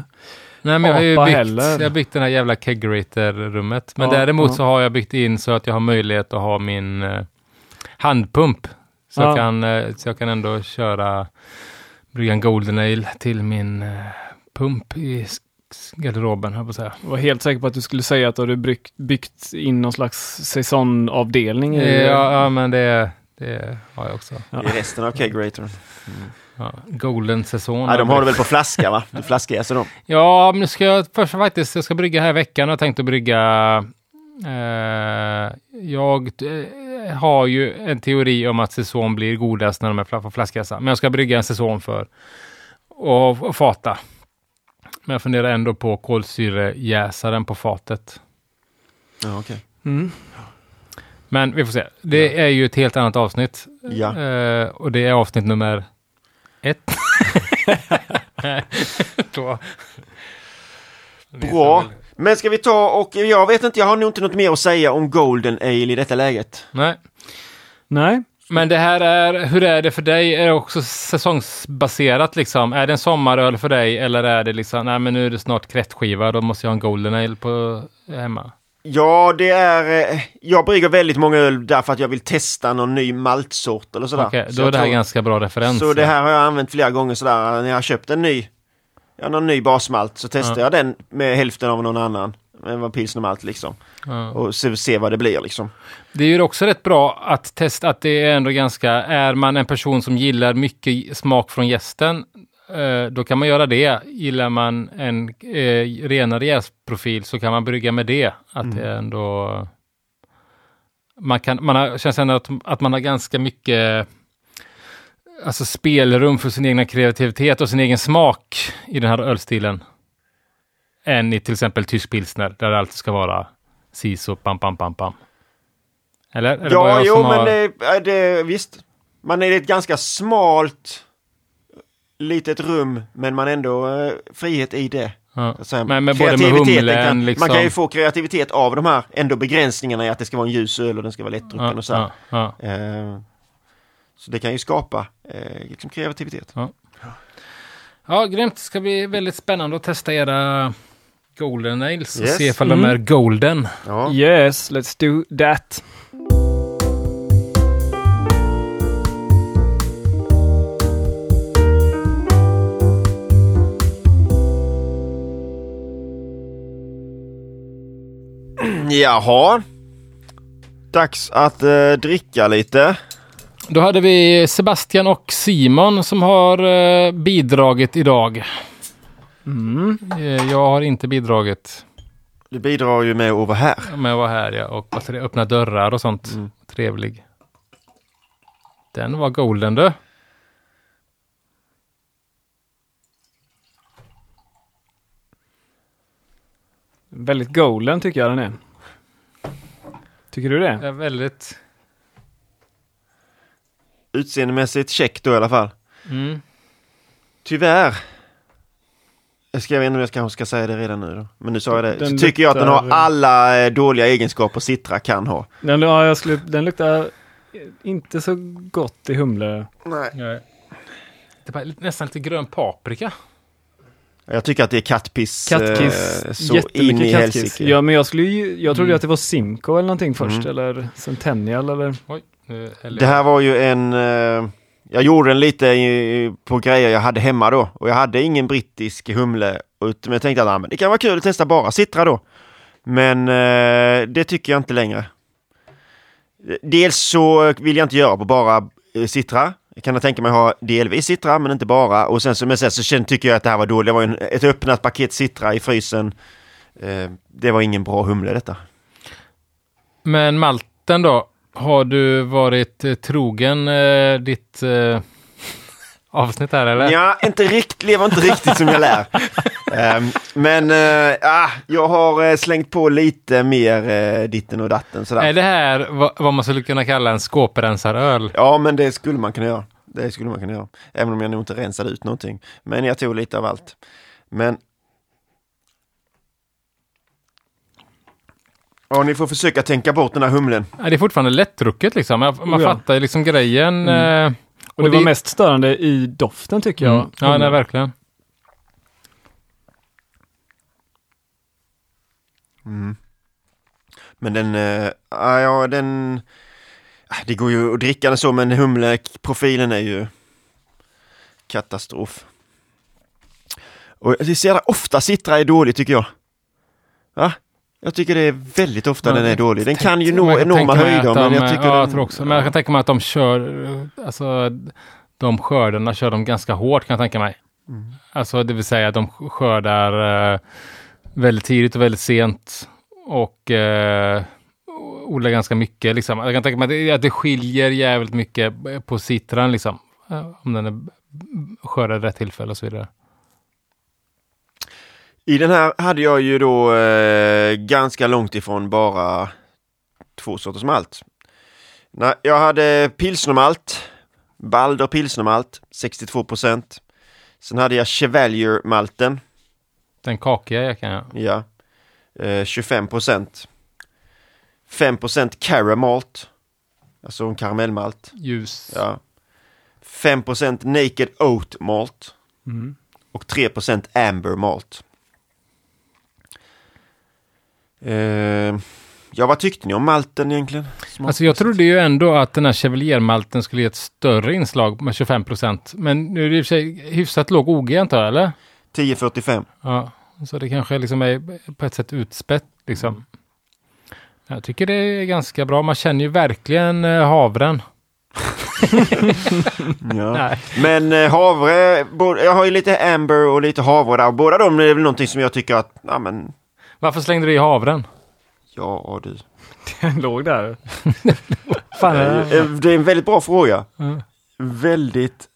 Nej, men jag har ju byggt, heller. jag har byggt den här jävla kegerator-rummet. Men Ja, däremot ja. så har jag byggt in så att jag har möjlighet att ha min eh, handpump. Så, Ja. jag kan, eh, så jag kan ändå köra, brygga en Golden Ale till min eh, pump i garderoben, höll jag på att säga. Jag var helt säker på att du skulle säga att du hade byggt, byggt in någon slags säsongavdelning. Ja, i- ja men det, det har jag också. Är resten av kegeratorn. Ja, golden säsong. Ja, de har det väl på *laughs* flaska va? Du flaskjäser dem. Ja, men nu ska jag först faktiskt, jag ska brygga här i veckan jag tänkt att brygga eh, jag, eh, har ju en teori om att säsong blir godast när de är på flaskjäsa. Men jag ska brygga en säsong för och, och fata. Men jag funderar ändå på kolsyrejäsaren på fatet. Ja, okej. Mm. Men vi får se. Det är ju ett helt annat avsnitt. Ja. Eh, och det är avsnitt nummer ett. *laughs* Två. Bra. Men ska vi ta och jag vet inte, jag har nog inte något mer att säga om Golden Ale i detta läget. Nej, Nej, men det här är, hur är det för dig? Är det också säsongsbaserat liksom? Är det en sommaröl för dig eller är det liksom, nej men nu är det snart kräftskiva, då måste jag ha en Golden Ale på hemma? Ja, det är... eh, Jag brygger väldigt många öl därför att jag vill testa någon ny maltsort eller sådär. Okej, Så då är det här tror- ganska bra referens. Så det här har jag använt flera gånger sådär när jag har köpt en ny, ja, någon ny basmalt så testar Ja. jag den med hälften av någon annan. Med vad pilsnermalt liksom. Ja. Och se, se vad det blir liksom. Det är ju också rätt bra att testa att det är ändå ganska, är man en person som gillar mycket smak från gästen, då kan man göra det. Gillar man en eh, renare jästprofil så kan man brygga med det. Att det är ändå... Man, kan, man har, känns ändå att, att man har ganska mycket alltså spelrum för sin egna kreativitet och sin egen smak i den här ölstilen. Än i till exempel tysk pilsner där det alltid ska vara siso, pam, pam, pam, pam. Eller? Är det bara Ja, jag jo, som men har... det, det, visst. Man är ett ganska smalt litet rum, men man ändå eh, frihet i det. Ja. Men med både med humlen, kan, liksom. Man kan ju få kreativitet av de här ändå begränsningarna i att det ska vara en ljus öl och den ska vara lättdrucken ja, och så. här. ja, ja. Eh, så det kan ju skapa eh, liksom kreativitet. ja, grymt. Det ska bli väldigt spännande att testa era Golden Nails och Yes. se ifall de Mm. är golden. Ja. yes, let's do that. Jaha. Dags att eh, dricka lite. Då hade vi Sebastian och Simon som har eh, bidragit idag. Mm. Eh, jag har inte bidragit Du bidrar ju med att vara här. med att vara här ja, och vad heter det, öppna dörrar och sånt. Mm. Trevlig. Den var golden du. Väldigt golden tycker jag den är. Tycker du det? Är väldigt... Utseendemässigt check då i alla fall. Mm. Tyvärr. Jag ska jag vet inte om jag kanske ska säga det redan nu då. Men nu sa jag det. Den så tycker jag att den har luktar- alla eh, dåliga egenskaper Citra kan ha. Den, ja, jag skulle, den luktar inte så gott i humle. Nej. Nej. Det är nästan lite grön paprika. Jag tycker att det är kattpiss. Kattkiss. eh, så in i Jättemycket kattkiss. helsike. Ja, men jag skulle ju, jag trodde Mm. att det var Simco eller någonting först, Mm. eller Centennial eller... Oj. nu häller Det här var ju en... Eh, jag gjorde den lite i, på grejer jag hade hemma då. Och jag hade ingen brittisk humle. Men jag tänkte att ah, men det kan vara kul att testa bara Citra då. Men eh, det tycker jag inte längre. Dels så vill jag inte göra på bara eh, Citra. Jag kan tänka mig ha delvis Citra, men inte bara. Och sen som men sen så känner, tycker jag att det här var dåligt. Det var en, ett öppnat paket Citra i frysen. Eh, det var ingen bra humle detta. Men malten då? Har du varit eh, trogen eh, ditt eh, avsnitt här eller? Ja, inte riktigt, lever inte riktigt som jag lär. *laughs* Ehm, men ah, jag har eh, slängt på lite mer uh, ditten och datten sådär. Är det här vad, man skulle kunna kalla en skåprensaröl? Ja, men det skulle man kunna göra. Det skulle man kunna göra. Även om jag nog inte rensade ut någonting. Men jag tog lite av allt. Men... Ja, ni får försöka tänka bort den här humlen. Ja, det är fortfarande lättdrucket liksom. Man, Oh ja. fattar liksom grejen. Mm. eh, Och det vi- var mest störande i doften tycker jag. Mm. Ja, nej, verkligen. Men den... ah, ja, den... ah, Det går ju att dricka den så, men humleprofilen är ju katastrof. Och det jävla ofta Citra är dålig tycker jag. Va? Jag tycker det är väldigt ofta Ja, den är dålig. Den kan ju nå enorma höjder, men jag tycker ja, jag tror också. Men jag kan tänka mig att de kör, alltså de skördarna kör de ganska hårt kan jag tänka mig. Mm. Alltså det vill säga att de skördar eh, väldigt tidigt och väldigt sent och eh, odlar ganska mycket. Liksom. Jag kan tänka mig att det, att det skiljer jävligt mycket på citran, liksom. Eh, Om den är skördad rätt tillfälle och så vidare. I den här hade jag ju då eh, ganska långt ifrån bara två sorters malt. Nej, jag hade pilsnermalt, Balder pilsnermalt, 62 procent. Sen hade jag Chevalier-malten, Den kakiga jackan, ja. ja, eh, 25 procent. 5 procent caramalt, alltså en karamellmalt, Ljus. ja. 5 procent naked oat malt Mm. och 3 procent amber malt. Eh, ja, vad tyckte ni om malten egentligen? Alltså jag trodde ju ändå att den här Chevalier-malten skulle ge ett större inslag med 25 procent. Men nu är det i och för sig hyfsat låg OG antar jag, eller? 10,45. Ja, så det kanske liksom är på ett sätt utspätt liksom. Jag tycker det är ganska bra. Man känner ju verkligen eh, havren. *laughs* Ja. Men eh, havre, jag har ju lite amber och lite havre där. Båda de är väl någonting som jag tycker att, ja men, Varför slängde du i havren? ja du. Den låg där. *laughs* Fan, Eh, Det är en väldigt bra fråga. ja. Väldigt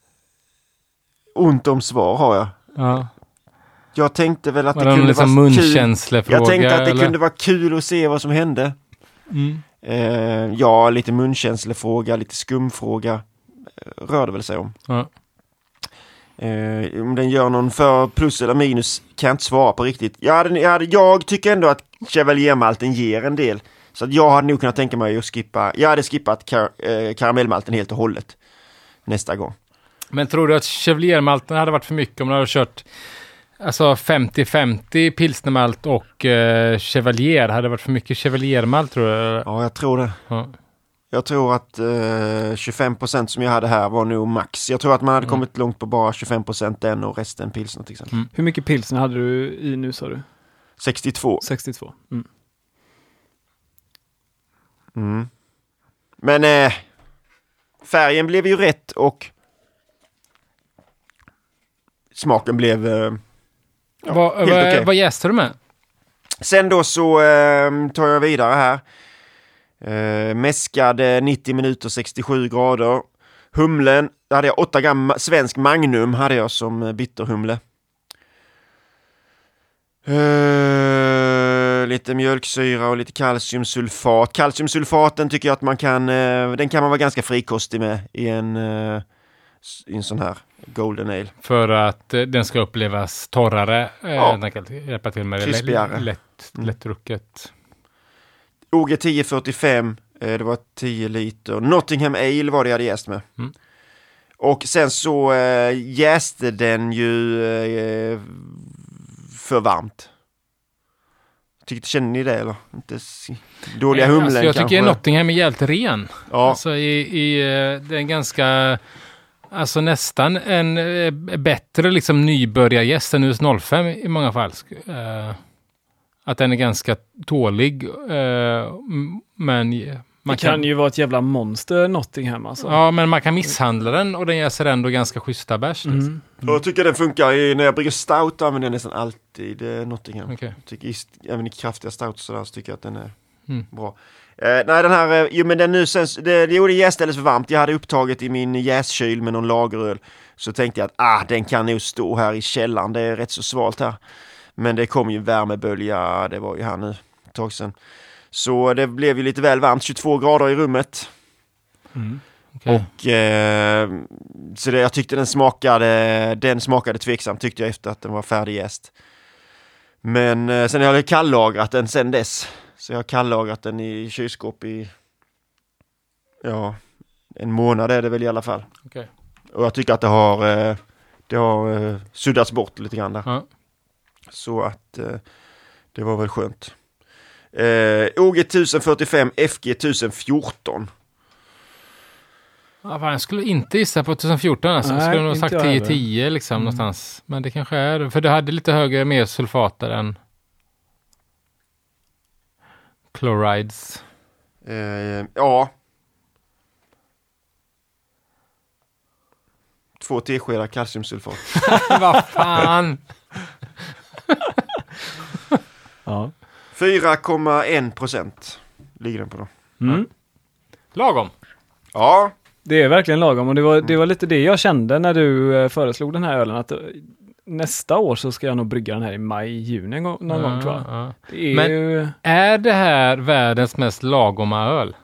ont om svar har jag. ja. Jag tänkte väl att Var det kunde liksom vara kul. Jag tänkte att det eller? kunde vara kul att se vad som hände. Mm. Eh, ja, lite munkänsslefråga, lite skumfråga. Eh, rör det väl sig om. Ja. Eh, om den gör någon för plus eller minus kan jag inte svara på riktigt. Jag, hade, jag, hade, jag tycker ändå att Chevalier-malten ger en del. Så att jag hade nog kunnat tänka mig att skippa, jag hade skippat kar, eh, karamellmalten helt och hållet. Nästa gång. Men tror du att Chevalier-malten hade varit för mycket om du hade kört alltså 50-50 pilsnermalt och eh, Chevalier? Hade det varit för mycket Chevalier-malt tror du? Ja, jag tror det. Ja. Jag tror att eh, 25% som jag hade här var nog max. Jag tror att man hade Mm. kommit långt på bara 25% den och resten pilsner till exempel. Mm. Hur mycket pilsner hade du i nu sa du? 62. 62. Mm. Mm. Men eh, färgen blev ju rätt och smaken blev... Eh, ja, vad, helt okej. vad jäste du med? Sen då så eh, tar jag vidare här. Eh, mäskade 90 minuter 67 grader. Humlen, där hade jag 8 gram svensk Magnum hade jag som eh, bitterhumle. Eh, lite mjölksyra och lite kalciumsulfat. Kalciumsulfaten tycker jag att man kan, eh, den kan man vara ganska frikostig med i en, eh, i en sån här Golden Ale. För att eh, den ska upplevas torrare. Eh, Ja. Den kan hjälpa till med det Krispigare. lätt, Mm. OG 1045, eh, det var 10 liter. Nottingham Ale var det jag hade jäst med. Mm. Och sen så äh, jäste den ju eh, för varmt. Tyckte, känner ni det eller? Inte dåliga Eh, humlen alltså, jag kanske? tycker Nottingham är jävligt ren. Ja, Alltså i, i eh, det är en ganska, alltså nästan en eh, bättre liksom nybörjargäst än US 05 i många fall. Att den är ganska tålig, eh, men man det kan ju vara ett jävla monster Nottingham alltså. Ja, men man kan misshandla den och den jäser ändå ganska schyssta bärs. liksom. Mm. och jag tycker den funkar i, när jag brygger stout använder jag nästan alltid eh, Nottingham. Okej. Jag tycker, även i kraftiga stout så, där, så tycker jag att den är Mm. bra. Eh, nej den här, eh, jo men den nu sen, det, det gjorde jäst alldeles för varmt. Jag hade upptaget i min jäskyl med någon lageröl. Så tänkte jag att ah, den kan nog stå här i källaren, det är rätt så svalt här. Men det kom ju värmebölja, det var ju här nu ett tag sedan. Så det blev ju lite väl varmt, 22 grader i rummet. Mm. Okej. Och eh, så det, jag tyckte den smakade, den smakade tveksamt tyckte jag efter att den var färdigjäst. Men eh, sen har jag kallagrat den sen dess. Så jag har kallagrat den i kylskåp i, ja, en månad är det väl i alla fall. Okej. Och jag tycker att det har, eh, det har eh, suddats bort lite grann där. Ja. Så att eh, det var väl skönt. Eh, OG 1045, FG 1014. Ja, fan, jag skulle inte gissa på 2014 alltså. Jag Nej, skulle nog inte sagt jag heller. 10-10 liksom Mm. någonstans. Men det kanske är, för det hade lite högre, mer sulfater än chlorides. Eh, ja. Två teskedar kalciumsulfat. *laughs* Vad fan! Ja. 4,1 procent ligger den på då. Mm. Lagom. Ja, Det är verkligen lagom och det var, det var lite det jag kände när du eh, föreslog den här ölen. Att eh, nästa år så ska jag nog brygga den här i maj, juni någon gång tror jag. Ja, ja. Det är Men- ju... Är det här världens mest lagoma öl?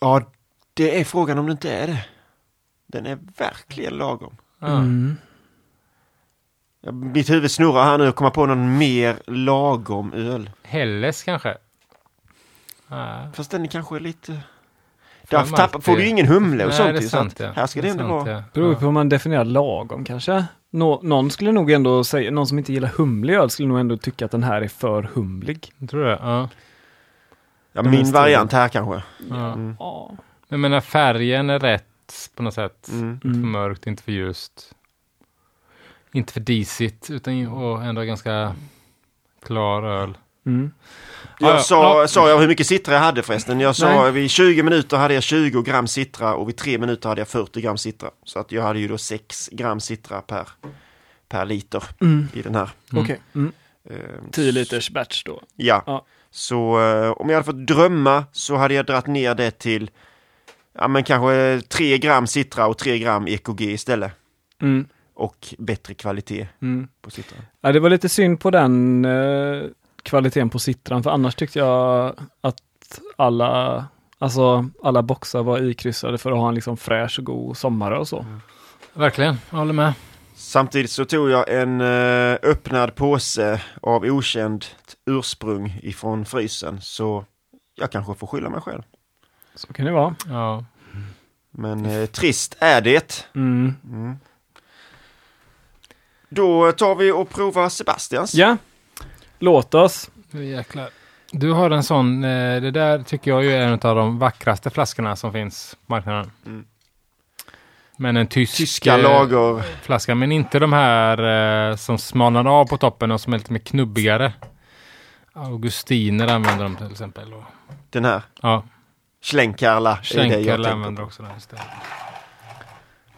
ja, det är frågan om det inte är det. Den är verkligen lagom. Ja. Mm. Mitt huvud snurrar här nu och kommer på någon mer lagom öl. Helles kanske? Nej. Fast den är kanske lite... Får Där tappar, får du ingen humle och Nej, sånt. det är ju, så sant, ja. Här ska det, är ändå sant, vara... ja. Beror på hur man definierar lagom kanske. Nå, någon skulle nog ändå säga, någon som inte gillar humlig öl skulle nog ändå tycka att den här är för humlig. Jag tror det. Ja. Ja, min är variant här kanske. Ja. Mm. Ja. Men jag menar färgen är rätt på något sätt. Mm. Inte för Mm. mörkt, inte för ljust. Inte för disigt, utan och ändå ganska klar öl. Mm. Ja, ja. Jag sa, Ja. sa jag hur mycket citra jag hade förresten. Jag sa Nej. vid 20 minuter hade jag 20 gram citra och vid 3 minuter hade jag 40 gram citra. Så att jag hade ju då 6 gram citra per, per liter Mm. i den här. Mm. Okej. Mm. Eh, 10 liters batch då. Ja. Ja. Så eh, om jag hade fått drömma så hade jag dratt ner det till ja, men kanske 3 gram citra och 3 gram EKG istället. Mm. Och bättre kvalitet Mm. på citran. Ja, det var lite synd på den eh, kvaliteten på citran, för annars tyckte jag att alla, alltså, alla boxar var ikryssade för att ha en liksom fräsch och god sommare och så. Verkligen, jag håller med. Samtidigt så tog jag en eh, öppnad påse av okänd ursprung ifrån frysen. Så jag kanske får skylla mig själv. Så kan det vara. Ja. Men eh, trist är det. Mm. Då tar vi och provar Sebastians. Ja, låt oss. Nu jäklar. Du har en sån, eh, det där tycker jag ju är en av de vackraste flaskorna som finns på marknaden. Mm. Men en tysk Tyska eh, lager. flaska, men inte de här eh, som smalnar av på toppen och som är lite mer knubbigare. Augustiner använder de till exempel. Den här. ja, Schlenkerla tänker använder också den.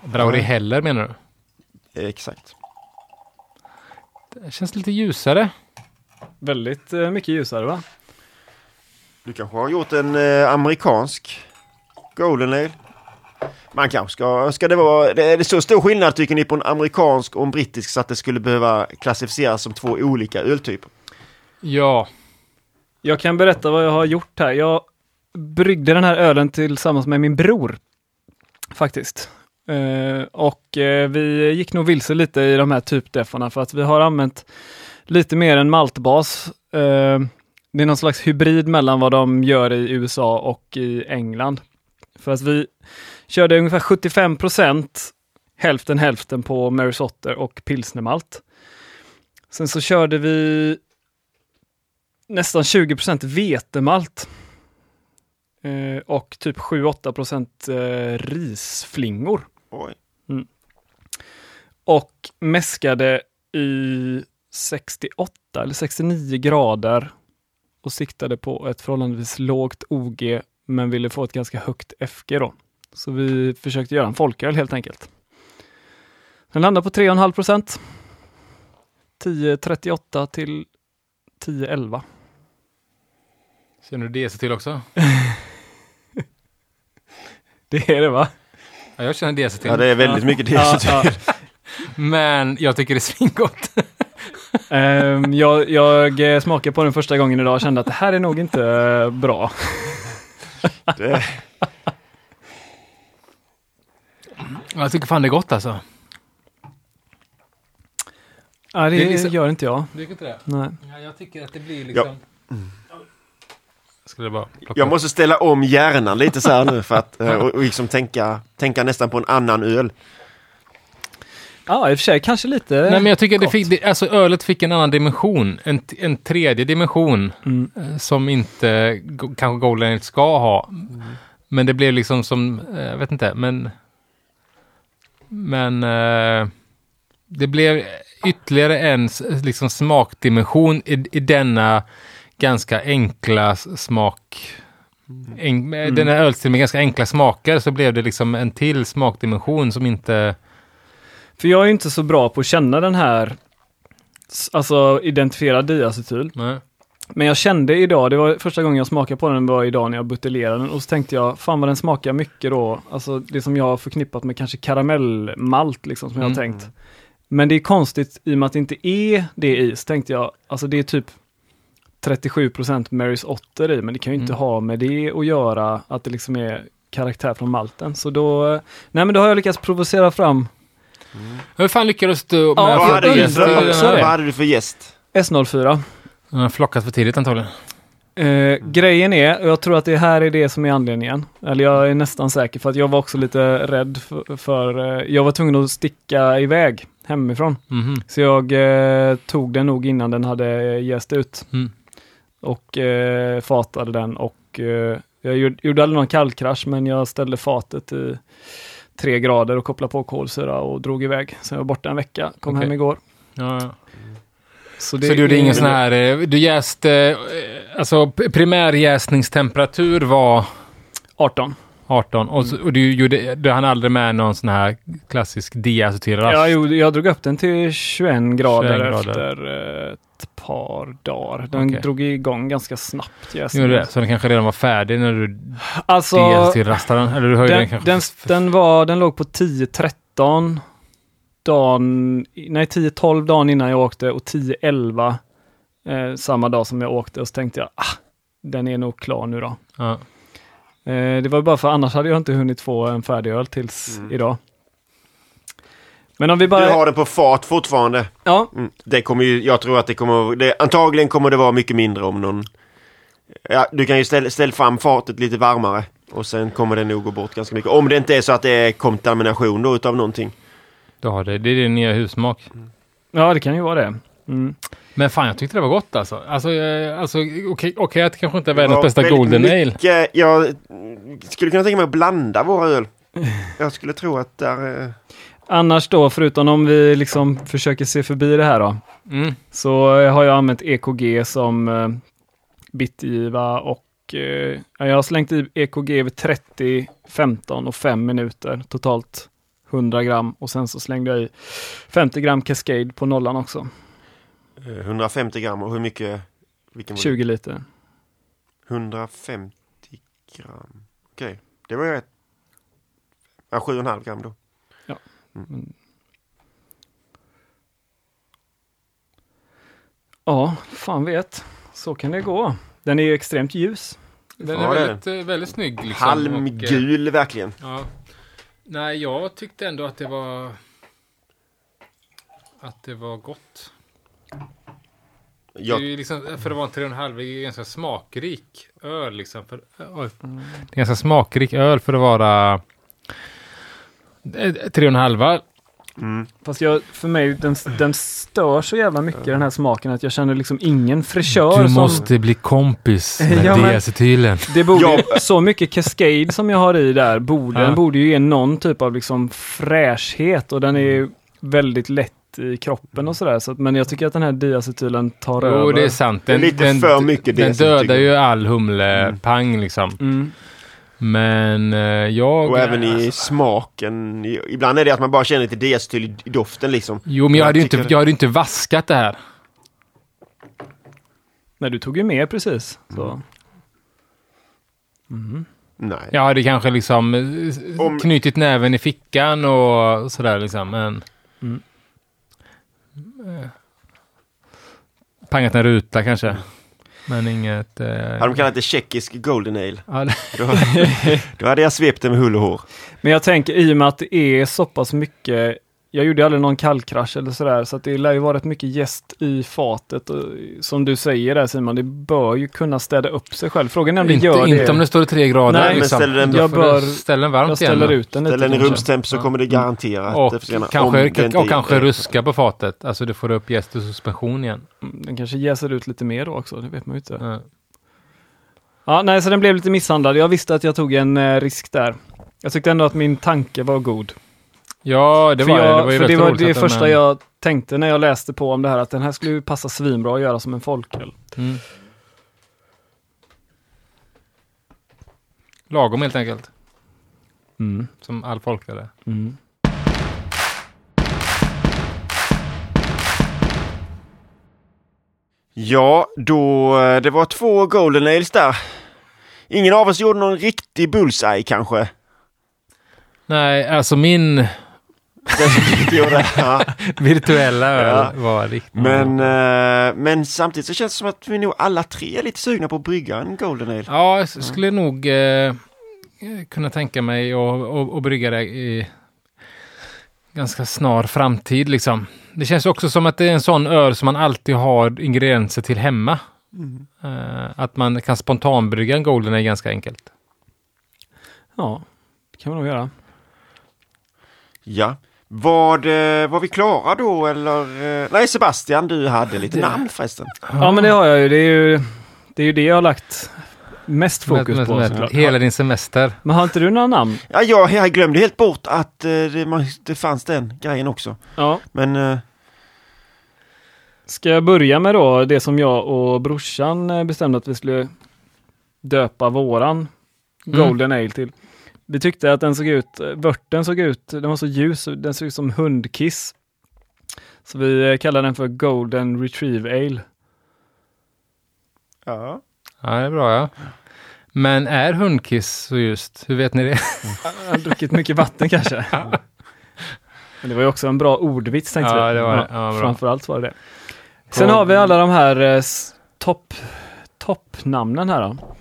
Brauri Heller menar du? Exakt. Det känns lite ljusare. Väldigt eh, mycket ljusare va? Du kanske har gjort en eh, amerikansk Golden Ale? Man kanske ska, ska det vara, det är det så stor skillnad tycker ni på en amerikansk och en brittisk så att det skulle behöva klassificeras som två olika öltyper? Ja, Jag kan berätta vad jag har gjort här. Jag bryggde den här ölen tillsammans med min bror. Faktiskt. Eh, och eh, vi gick nog vilse lite i de här typdefarna för att vi har använt lite mer en maltbas. Eh, det är någon slags hybrid mellan vad de gör i USA och i England. För att vi körde ungefär 75% hälften hälften på Mary Sotter och pilsnermalt. Sen så körde vi nästan 20% vetemalt. Eh, och typ 7-8 eh, risflingor. Oj. Och mäskade i 68 eller 69 grader och siktade på ett förhållandevis lågt OG men ville få ett ganska högt FG då. Så vi försökte göra en folköl helt enkelt. Den landar på 3,5 procent. 10,38 till 10,11. känner du DC till också? *laughs* Det är det va? Ja, jag känner till. Ja, det är väldigt mycket det. Ja, så- ja. Men jag tycker det är svingott. Ehm, jag, jag eh, smakade på den första gången idag och kände att det här är nog inte eh, bra. det jag tycker fan det är gott alltså. Ja, det, Det liksom- gör inte jag. Du tycker inte det? Nej. Ja, jag tycker att det blir liksom... Jag skulle bara Jag måste ställa om hjärnan lite så här nu för att eh, och, och liksom tänka, tänka nästan på en annan öl. Ja, i och för sig kanske lite Nej, men jag tycker det gott. fick, det, alltså ölet fick en annan dimension. En, en tredje dimension Mm. eh, som inte kanske Golden Ale ska ha. Men det blev liksom som, eh, jag vet inte, men... Men det blev ytterligare en liksom smakdimension i, i denna ganska enkla smak... En, med Den här ölstilen med ganska enkla smaker så blev det liksom en till smakdimension som inte... För jag är inte så bra på att känna den här, alltså identifiera diacetyl. Nej. Men jag kände idag, det var första gången jag smakade på den var idag när jag buteljerade den och så tänkte jag, fan vad den smakar mycket då, alltså det som jag har förknippat med kanske karamellmalt liksom som jag har Mm. tänkt. Men det är konstigt i och med att det inte är det i, så tänkte jag, alltså det är typ 37% Marys Otter i, men det kan ju inte Mm. ha med det att göra, att det liksom är karaktär från malten. Så då, nej men då har jag lyckats provocera fram Hur fan lyckades du med Ja, Vad hade, undrar gäst, vad, hade du för gäst? S04. Den har flockat för tidigt antagligen. Eh, grejen är, och jag tror att det här är det som är anledningen, eller jag är nästan säker för att jag var också lite rädd för, för eh, jag var tvungen att sticka iväg hemifrån. Mhm. Så jag eh, tog den nog innan den hade jäst ut Mm. Och eh, fatade den och eh, jag gjorde, gjorde aldrig någon kallkrasch men jag ställde fatet i tre grader och kopplade på kolsyra och drog iväg. Så jag var borta en vecka, kom Okej. hem igår. Ja, ja. Så, Så du gjorde ingen sån här, eh, du jäste, eh, alltså primärjäsningstemperatur var 18. 18 och, så, och du gjorde, du hann aldrig med någon sån här klassisk diacetyl Ja, jo, jag drog upp den till 21 grader, 21 grader. efter eh, ett par dagar. Den Okej. drog igång ganska snabbt. Gjorde jäsningen. det? Så den kanske redan var färdig när du Alltså, diacetylrastade den? Eller du höjde den, den, kanske? den, den, var, den låg på 10-13 dagen, nej 10-12 dagen innan jag åkte och 10-11 eh, samma dag som jag åkte och så tänkte jag, ah, den är nog klar nu då. Ja. Eh, det var bara för annars hade jag inte hunnit få en färdig öl tills Mm. idag. Men om vi Du bara... har den på fat fortfarande. Ja, Mm. Det kommer ju, jag tror att det kommer, det, antagligen kommer det vara mycket mindre om någon... Ja, du kan ju ställa ställ fram fatet lite varmare och sen kommer det nog gå bort ganska mycket. Om det inte är så att det är kontamination då utav någonting. Du har det. Det är din nya husmak. ja det kan ju vara det. Mm. Men fan, jag tyckte det var gott alltså. Alltså, eh, alltså okej okej att det kanske inte är världens bästa Golden Ale. mycket- Jag skulle kunna tänka mig att blanda våra öl. *laughs* Jag skulle tro att där... eh, Annars då, förutom om vi liksom försöker se förbi det här då, Mm. så eh, har jag använt EKG som eh, bitgiva och eh, ja, jag har slängt i EKG vid 30, 15 och 5 minuter, totalt 100 gram och sen så slängde jag i 50 gram Cascade på nollan också, eh, 150 gram och hur mycket? Vilken var det? 20 liter. 150 gram. Okej, det var ju rätt. Ja, 7,5 gram då. Ja, fan vet, så kan det gå. Den är ju extremt ljus. Den Ja, är det är väldigt, eh, väldigt snygg. Liksom. Och, eh, Halmgul verkligen. ja. Nej, jag tyckte ändå att det var... Att det var gott. Det Jag, är ju liksom, för att vara en 3,5 är ju ganska smakrik öl. Liksom, för, oj. Det är ganska smakrik öl för att vara eh, 3,5. mm. Fast jag, för mig, den, den stör så jävla mycket den här smaken att jag känner liksom ingen fräschör. Du som, måste bli kompis *laughs* med Ja, diacetylen. Det borde, Ja. Så mycket Cascade som jag har i där, borde, Ja. den borde ju ge någon typ av liksom fräschhet och den är ju väldigt lätt i kroppen och sådär. Så att, men jag tycker att den här diacetylen tar Jo, över. det är sant. Det är Den, lite den, för mycket Den dödar ju all humlepang liksom. Mm. Men eh, jag... Och även i alltså- smaken. Ibland är det att man bara känner lite diacetyl i, i doften liksom. Jo, men jag hade ju inte, jag hade inte vaskat det här. Nej, du tog ju med precis. Så. Mm. Nej. Jag hade kanske liksom eh, Om- knutit näven i fickan och sådär liksom. Men... Mm. Eh, pangat en ruta kanske. Men inget... Eh, Hade de kallat det tjeckisk golden ale. ja, det- Då, då hade jag svept det med hull och hår. Men jag tänker i och med att det är så pass mycket jag gjorde aldrig någon kallkrasch eller sådär, så att det lär ju vara rätt mycket gäst i fatet. Och, som du säger där Simon, det bör ju kunna städa upp sig själv. Frågan är om det inte, gör det. inte om det står i tre grader. Nej, men liksom. ställer den- Jag bör- ställa den varmt jag ställer igen. ut den Ställer den i rumstemp så kommer det garanterat Och försvinna. Om kanske, det inte och är- kanske ruska på fatet. Alltså du får upp jäst och suspension igen. Mm, Den kanske jäser ut lite mer då också, det vet man ju inte. Ja. Ja, nej, så den blev lite misshandlad. Jag visste att jag tog en eh, risk där. Jag tyckte ändå att min tanke var god. Ja, det för var, jag, det var ju för det var det den, första eh, jag tänkte när jag läste på om det här, att den här skulle ju passa svinbra att göra som en folköl. Mm. Lagom helt enkelt. Mm. Som all folköl är. Mm. Ja, då, eh, det var två Golden Ales där. Ingen av oss gjorde någon riktig bullseye kanske. Nej, alltså min Det som inte gjorde. Ja. virtuella öl Ja. var riktigt... Men, eh, men samtidigt så känns det som att vi nog alla tre är lite sugna på att brygga en Golden Ale. Ja, jag skulle nog eh, kunna tänka mig att och, och brygga det i ganska snar framtid liksom. Det känns också som att det är en sån öl som man alltid har ingredienser till hemma. Eh, att man kan spontanbrygga en Golden är ganska enkelt. Ja, det kan man nog göra. Ja. Var, det, var vi klara då eller? eh, Nej Sebastian, du hade lite namn förresten. Ja, men det har jag ju. Det är ju det, är ju det jag har lagt mest fokus Med- med- på. med såklart. hela din semester. Men har inte du några namn? Ja, jag, jag glömde helt bort att eh, det, det fanns den grejen också. Ja. Men eh, Ska jag börja med då det som jag och brorsan eh, bestämde att vi skulle döpa våran Mm. Golden Ale till. Vi tyckte att den såg ut, vörten såg ut, den var så ljus, den såg ut som hundkiss. Så vi eh, kallar den för Golden Retrieve Ale. ja. Ja, det är bra ja. Men är hundkiss så just? Hur vet ni det? Jag har druckit mycket vatten kanske. Men det var ju också en bra ordvits tänkte Ja, vi. det var det. Ja, bra. Framförallt var det det. Sen har vi alla de här eh, toppnamnen här då.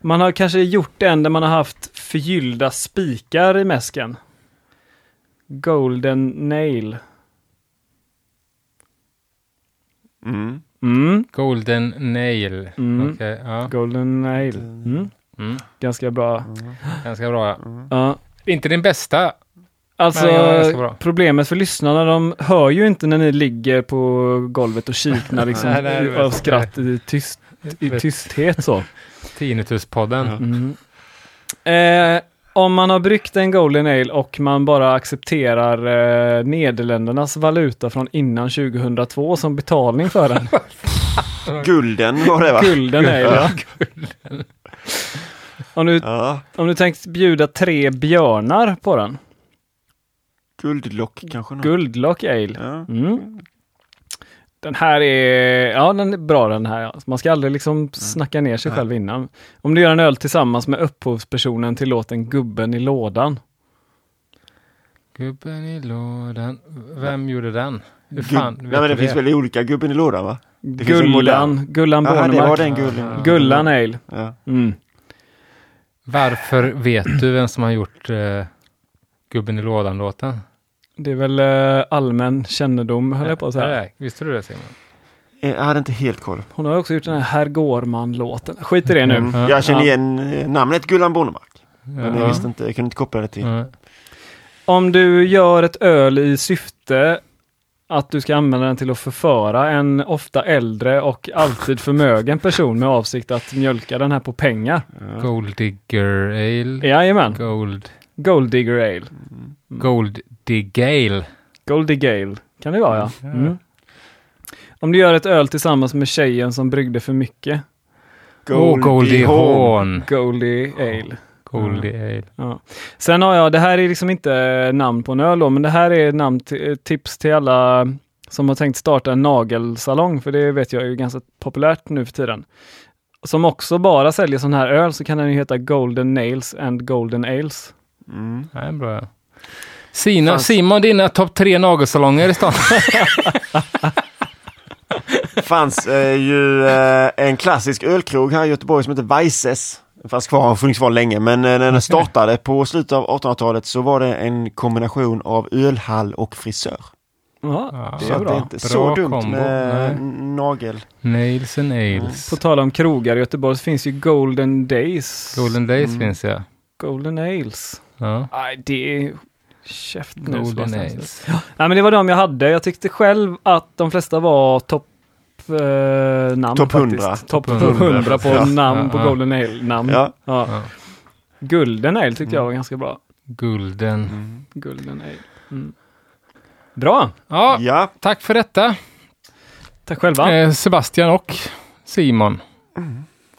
Man har kanske gjort en där man har haft förgyllda spikar i mäsken. Golden Nail. Mm. Mm, Golden nail. Mm. Okej, ja. Golden Nail. Mm, Mm. ganska bra. Ganska bra ja. Ja. Inte din bästa. Alltså, problemet för lyssnarna, de hör ju inte när ni ligger på golvet och kiknar *laughs* liksom, Nej, nej, av skratt i, tyst, i tysthet så. Tinnitus-podden. Mm. Eh, om man har bryggt en Golden Ale och man bara accepterar eh, Nederländernas valuta från innan 2002 som betalning för den. *laughs* Gulden var det va? Gulden Ale, ja. Om du, Ja. om du tänkt bjuda tre björnar på den. Guldlock kanske? något. Guldlock Ale. Ja. Mm. Den här är, ja den är bra den här. Man ska aldrig liksom snacka ner sig Nej. själv innan. Om du gör en öl tillsammans med upphovspersonen till låten Gubben i lådan. Gubben i lådan. Vem gjorde den? Hur Gub- fan Nej men det finns väl olika gubben i lådan va? Gullan, Gullan Ja, det var Bornemark. den gulden. Gullan Ale. Ja. Mm. Varför vet du vem som har gjort eh, Gubben i lådan-låten? Det är väl eh, allmän kännedom höll jag på att säga. Nej, Visste du det Simon? Eh, Jag hade inte helt koll. Hon har också gjort den här Herr Gårman-låten. Skit i det nu. Mm. Ja. Jag känner Ja. igen eh, namnet Gullan Bornemark. Men jag Ja. visste inte, jag kunde inte koppla det till. Ja. Om du gör ett öl i syfte att du ska använda den till att förföra en ofta äldre och alltid förmögen person med avsikt att mjölka den här på pengar. Gold Digger Ale. Jajamän, Gold, Gold Digger Ale. Gold Digale. Goldie Gale kan det vara ja. Ja. Mm. Om du gör ett öl tillsammans med tjejen som bryggde för mycket. Goldie Horn. Goldie Ale. Goldie Ale. Ja. Sen har jag, det här är liksom inte namn på en öl då, men det här är namn tips till alla som har tänkt starta en nagelsalong, för det vet jag är ganska populärt nu för tiden. Som också bara säljer sån här öl så kan den ju heta Golden Nails and Golden Ales. Mm. Ja, bra. Sina, Fanns- Simon, dina topp tre nagelsalonger i stan. *laughs* fanns eh, ju eh, en klassisk ölkrog här i Göteborg som heter Weisses. Den fanns kvar, har funnits kvar länge, men eh, när den *laughs* startade på slutet av 1800-talet så var det en kombination av ölhall och frisör. Ja, det Så är att det bra. är inte Bra så dumt kombo. med Nej. nagel. Nails and Ales. På tal om krogar i Göteborg så finns ju Golden Days. Golden Days Mm. finns ja. Golden Ales. Ja. Nej, det är käft nu. Golden. Ales. Nej, men det var de jag hade. Jag tyckte själv att de flesta var topp eh, namn Topp 100. faktiskt. Topp Topp 100, 100 på Ja. namn Ja, på ja. Golden. Ja. Ja. Ja. Gulden Ale tyckte jag var ganska bra. Gulden. Golden Ale. Mm. Bra, Ja, Ja, tack för detta. tack själva. Eh, Sebastian och Simon.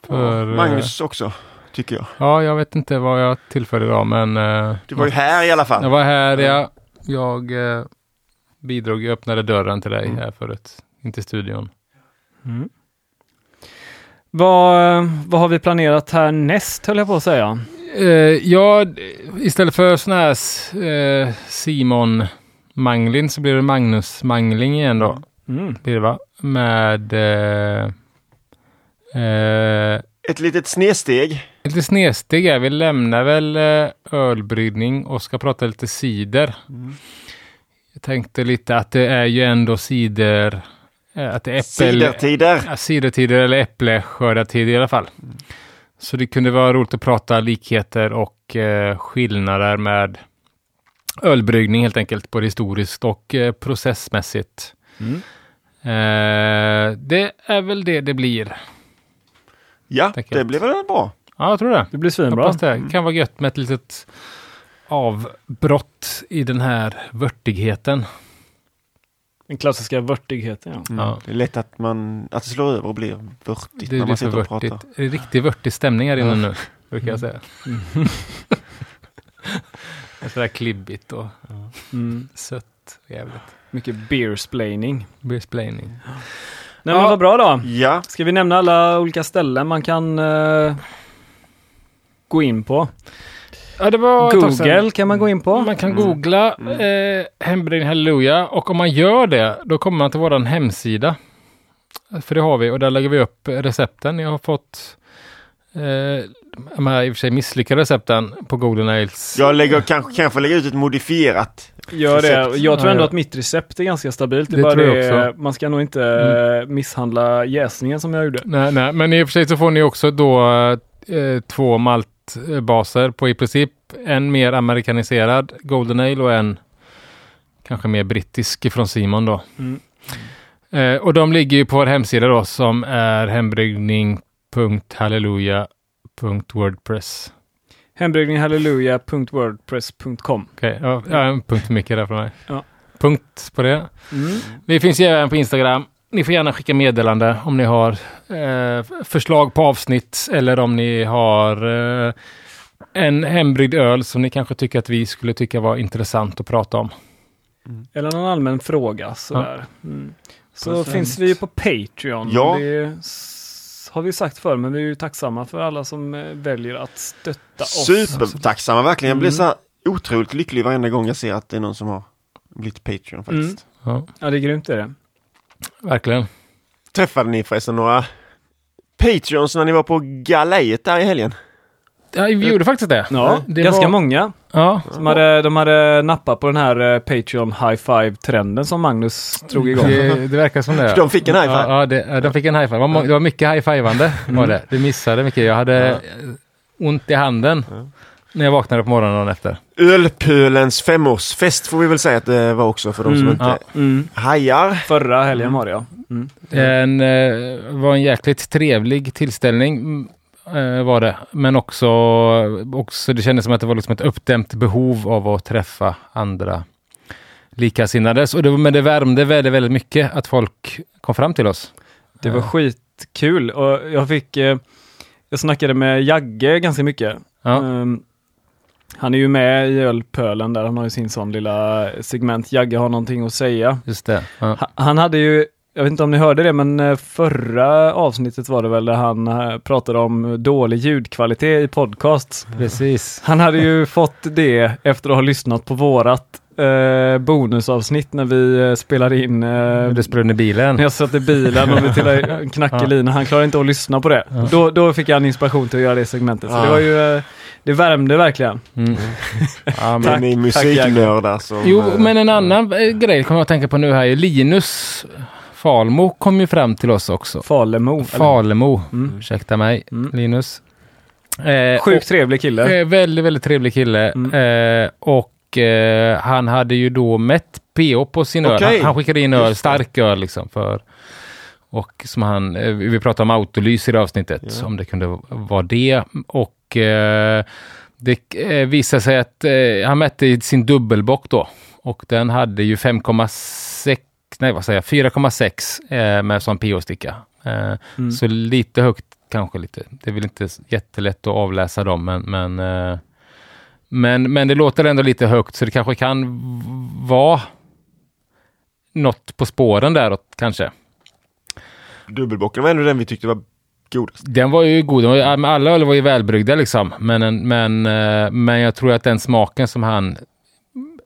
För, eh, Magnus också, tycker jag. Ja, jag vet inte vad jag tillförde idag, men eh, Du var ju här i alla fall. jag var här. Jag, jag eh, bidrog, jag öppnade dörren till dig här förut, in till studion. Mm. Vad, vad har vi planerat härnäst höll jag på att säga. Eh, ja, istället för sån här eh, Simon Manglin så blir det Magnus Mangling igen då. Mm. Blir det va? Med eh, eh, Ett litet snedsteg. Lite snedsteg är vi lämnar väl eh, ölbryggning och ska prata lite cider. Jag tänkte lite att det är ju ändå cider, eh, att det är äppel, Cidertider. Ja, cidertider eller äppleskördartider i alla fall. Så det kunde vara roligt att prata likheter och eh, skillnader med ölbryggning helt enkelt, både historiskt och eh, processmässigt. Mm. Eh, det är väl det det blir. Ja, det blir väl bra. Ja, jag tror det. Det blir svinbra. Hoppas det. Kan vara gött med ett litet avbrott i den här vörtigheten. Den klassiska vörtigheten. Ja. Mm. Ja. Det är lätt att, man, att det slår över och blir vörtigt Det när är man sitter och vörtigt. pratar. Det är riktigt vörtig stämning här inne Ja. nu, brukar jag säga. *laughs* Det är sådär klibbigt och Mm. sött. Jävligt. Mycket beersplaining. Beersplaining. Nej Ja. men vad bra då. Ja, Ska vi nämna alla olika ställen man kan eh, gå in på? Ja. Google kan man gå in på. Man kan Mm. googla eh, Hembryggning Halleluja och om man gör det, då kommer man till vår hemsida. För det har vi och där lägger vi upp recepten. Jag har fått eh, de här i och för sig misslyckade recepten på Golden Ales. jag lägger, kanske, kanske lägga ut ett modifierat. Gör det. Jag tror ändå att mitt recept är ganska stabilt. Det, Det bara tror jag det, också. man ska nog inte eh, misshandla jäsningen som jag gjorde. Nej, nej, men i och för sig så får ni också då eh, två maltbaser på i princip en mer amerikaniserad Golden och en kanske mer brittisk från Simon då. Mm. Eh, och de ligger ju på vår hemsida då som är hembryggning.halleluja.wordpress. Hembryggningshalleluja.wordpress.com Okej, ja, ja, en punkt för mycket där för mig. Ja. Punkt på det. mm. Vi finns ju även på Instagram. Ni får gärna skicka meddelande om ni har eh, förslag på avsnitt eller om ni har eh, en hembryggd öl som ni kanske tycker att vi skulle tycka var intressant att prata om. Eller någon allmän fråga sådär. Mm. Så Procent. finns vi ju på Patreon. Ja. Det har vi sagt förr, men vi är ju tacksamma för alla som eh, väljer att stötta oss. Supertacksamma verkligen. Jag blir Mm. så här otroligt lycklig varenda gång jag ser att det är någon som har blivit Patreon faktiskt. Ja, Ja, det är grymt är det. Verkligen. Träffade ni förresten några Patreons när ni var på galejet där i helgen? Ja, vi gjorde faktiskt det. Ja, Det ganska var- många. Ja, Som hade, de hade nappat på den här eh, Patreon high five-trenden som Magnus drog igång. det, det verkar som det. *laughs* De fick en high five. Ja, ja det, de fick en high five. Det var, mycket high fivande var det. Det missade mycket. Jag hade Ja. ont i handen Ja. När jag vaknade på morgonen efter. Ölpölens femårsfest får vi väl säga att det var också för de som Mm, inte ja. Mm. hajar. Förra helgen var det ja. Mm. En, eh, var en jäkligt trevlig tillställning mm, eh, var det. Men också, också, det kändes som att det var liksom ett uppdämt behov av att träffa andra likasinnades. Och det, var- men det värmde väldigt, väldigt mycket att folk kom fram till oss. Det var Eh, skitkul och jag fick, eh, jag snackade med Jagge ganska mycket. Ja, Ehm, han är ju med i Ölpölen där, han har ju sin sån lilla segment. Jagge har någonting att säga. just det. Ja. Ha- Han hade ju, jag vet inte om ni hörde det, men eh, förra avsnittet var det väl där han eh, pratade om dålig ljudkvalitet i podcasts. Precis. Han hade ju fått det efter att ha lyssnat på vårat eh, bonusavsnitt när vi eh, spelade in eh, Det sprang i bilen. när jag satt i bilen och vi till *laughs* en knackig lina. Han klarade inte att lyssna på det. Ja. Då, då fick jag en inspiration till att göra det segmentet. Så Ah. det var ju, eh, det värmde verkligen. Mm. *laughs* Ja, men, ni musiknördar som... jo, eh, men en annan eh, grej kommer jag att tänka på nu här är Linus Falmo kom ju fram till oss också. Falemo. Falemo, Mm. ursäkta mig Mm. Linus. Eh, Sjukt trevlig kille. Eh, väldigt, väldigt trevlig kille. Mm. Eh, och eh, han hade ju då mätt PO på sin öl. Han, han skickade in öl, stark öl liksom. För, och som han, eh, vi pratade om autolys i det avsnittet, Ja. om det kunde vara det. Och eh, det eh, visade sig att eh, han mätte sin dubbelbock då. Och den hade ju 5,6, nej vad säger jag, 4,6 eh, med sån PO-sticka. Eh, Mm. så lite högt kanske lite. Det är väl inte jättelätt att avläsa dem, men, men, eh, men, men det låter ändå lite högt, så det kanske kan vara något på spåren däråt kanske. Dubbelbocken var ändå den vi tyckte var godast. Den var ju god. Alla öl var ju välbryggda liksom. Men, en- men, eh, men jag tror att den smaken som han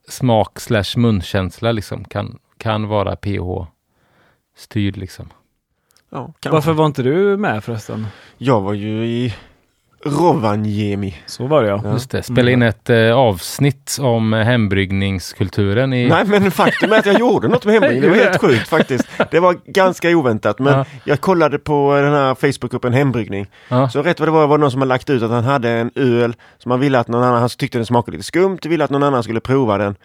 smak slash munkänsla liksom kan, kan vara pH styrd liksom. Ja. Varför var inte du med förresten? Jag var ju i Rovaniemi. Så var det ja. Ja. Just det. Spela in ett eh, avsnitt om eh, hembryggningskulturen i... Nej men faktum är att jag gjorde något med hembryggning. Det var *laughs* helt sjukt faktiskt. Det var ganska oväntat men Ja. jag kollade på den här Facebookgruppen Hembryggning. Ja. Så rätt vad det var var det någon som hade lagt ut att han hade en öl som han ville att någon annan, han tyckte den smakade lite skumt, ville att någon annan skulle prova den.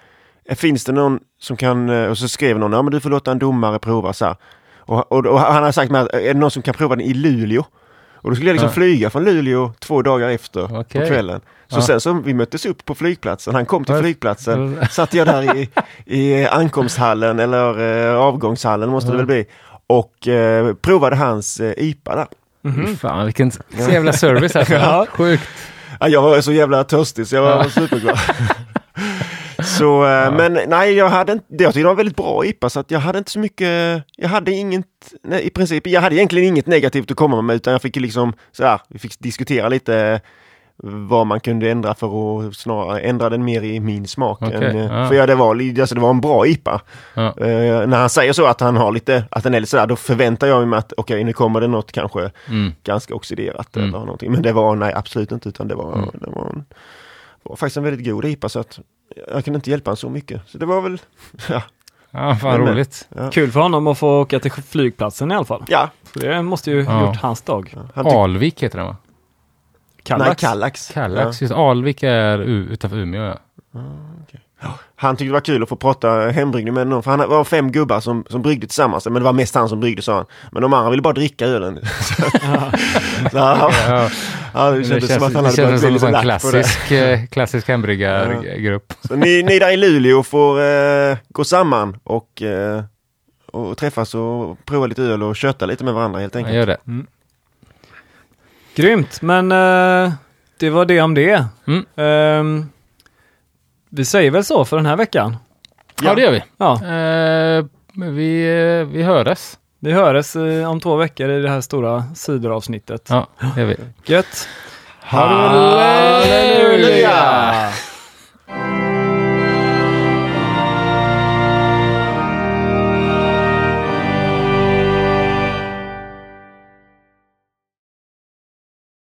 Eh, Finns det någon som kan, eh, och så skrev någon, ja men du får låta en domare prova så här. Och, och, och han har sagt med att, är det någon som kan prova den i Luleå? Och då skulle jag liksom Ja. flyga från Luleå två dagar efter på Okej. kvällen. Så Ja. sen så vi möttes upp på flygplatsen, han kom till flygplatsen, satt jag där i, i ankomsthallen eller eh, avgångshallen måste det väl bli och eh, provade hans eh, IPA där. Fy Fan vilken så jävla service här. *laughs* Ja. Sjukt. Ja, jag var så jävla törstig så jag var superglad. *laughs* så, eh, men nej, jag hade inte, jag tyckte det var väldigt bra IPA så att jag hade inte så mycket, jag hade inget, nej, i princip, jag hade egentligen inget negativt att komma med utan jag fick liksom sådär, vi fick diskutera lite vad man kunde ändra för att snarare ändra den mer i min smak. Okej, än, eh, ja. För ja, det, var, alltså, det var en bra IPA. Ja. Eh, när han säger så att han har lite, att den är lite sådär, då förväntar jag mig att okej nu kommer det något kanske Mm. ganska oxiderat Mm. eller någonting. Men det var, nej absolut inte, utan det var, Mm. det var, en, var faktiskt en väldigt god IPA så att jag kunde inte hjälpa honom så mycket. Så det var väl, *laughs* ja. Ja, fan Men- roligt. ja. Kul för honom att få åka till flygplatsen i alla fall. Ja, Så det måste ju Ja. gjort hans dag. han tyck- Alvik heter den va? Kallax. Nej, Kallax. Kallax. Just Alvik är utanför Umeå ja. Han tyckte det var kul att få prata hembryggning med någon, för han var fem gubbar som, som bryggde tillsammans, men det var mest han som bryggde sa han. Men de andra ville bara dricka ölen. *laughs* så, ja, ja ja, det det kändes känns, som att han det hade känns börjat som bli en lite det. klassisk, eh, klassisk hembryggargrupp. Så ni, ni där i Luleå får eh, gå samman och, eh, och träffas och prova lite öl och köta lite med varandra helt Ja, enkelt. gör det. Grymt, men eh, det var det om det. Mm. Ehm, vi säger väl så för den här veckan. Ja, det gör vi. Ja, Eh, vi, eh, vi höres. vi hörs eh, om två veckor i det här stora sidoravsnittet. Ja, det gör vi. Gött! Halleluja!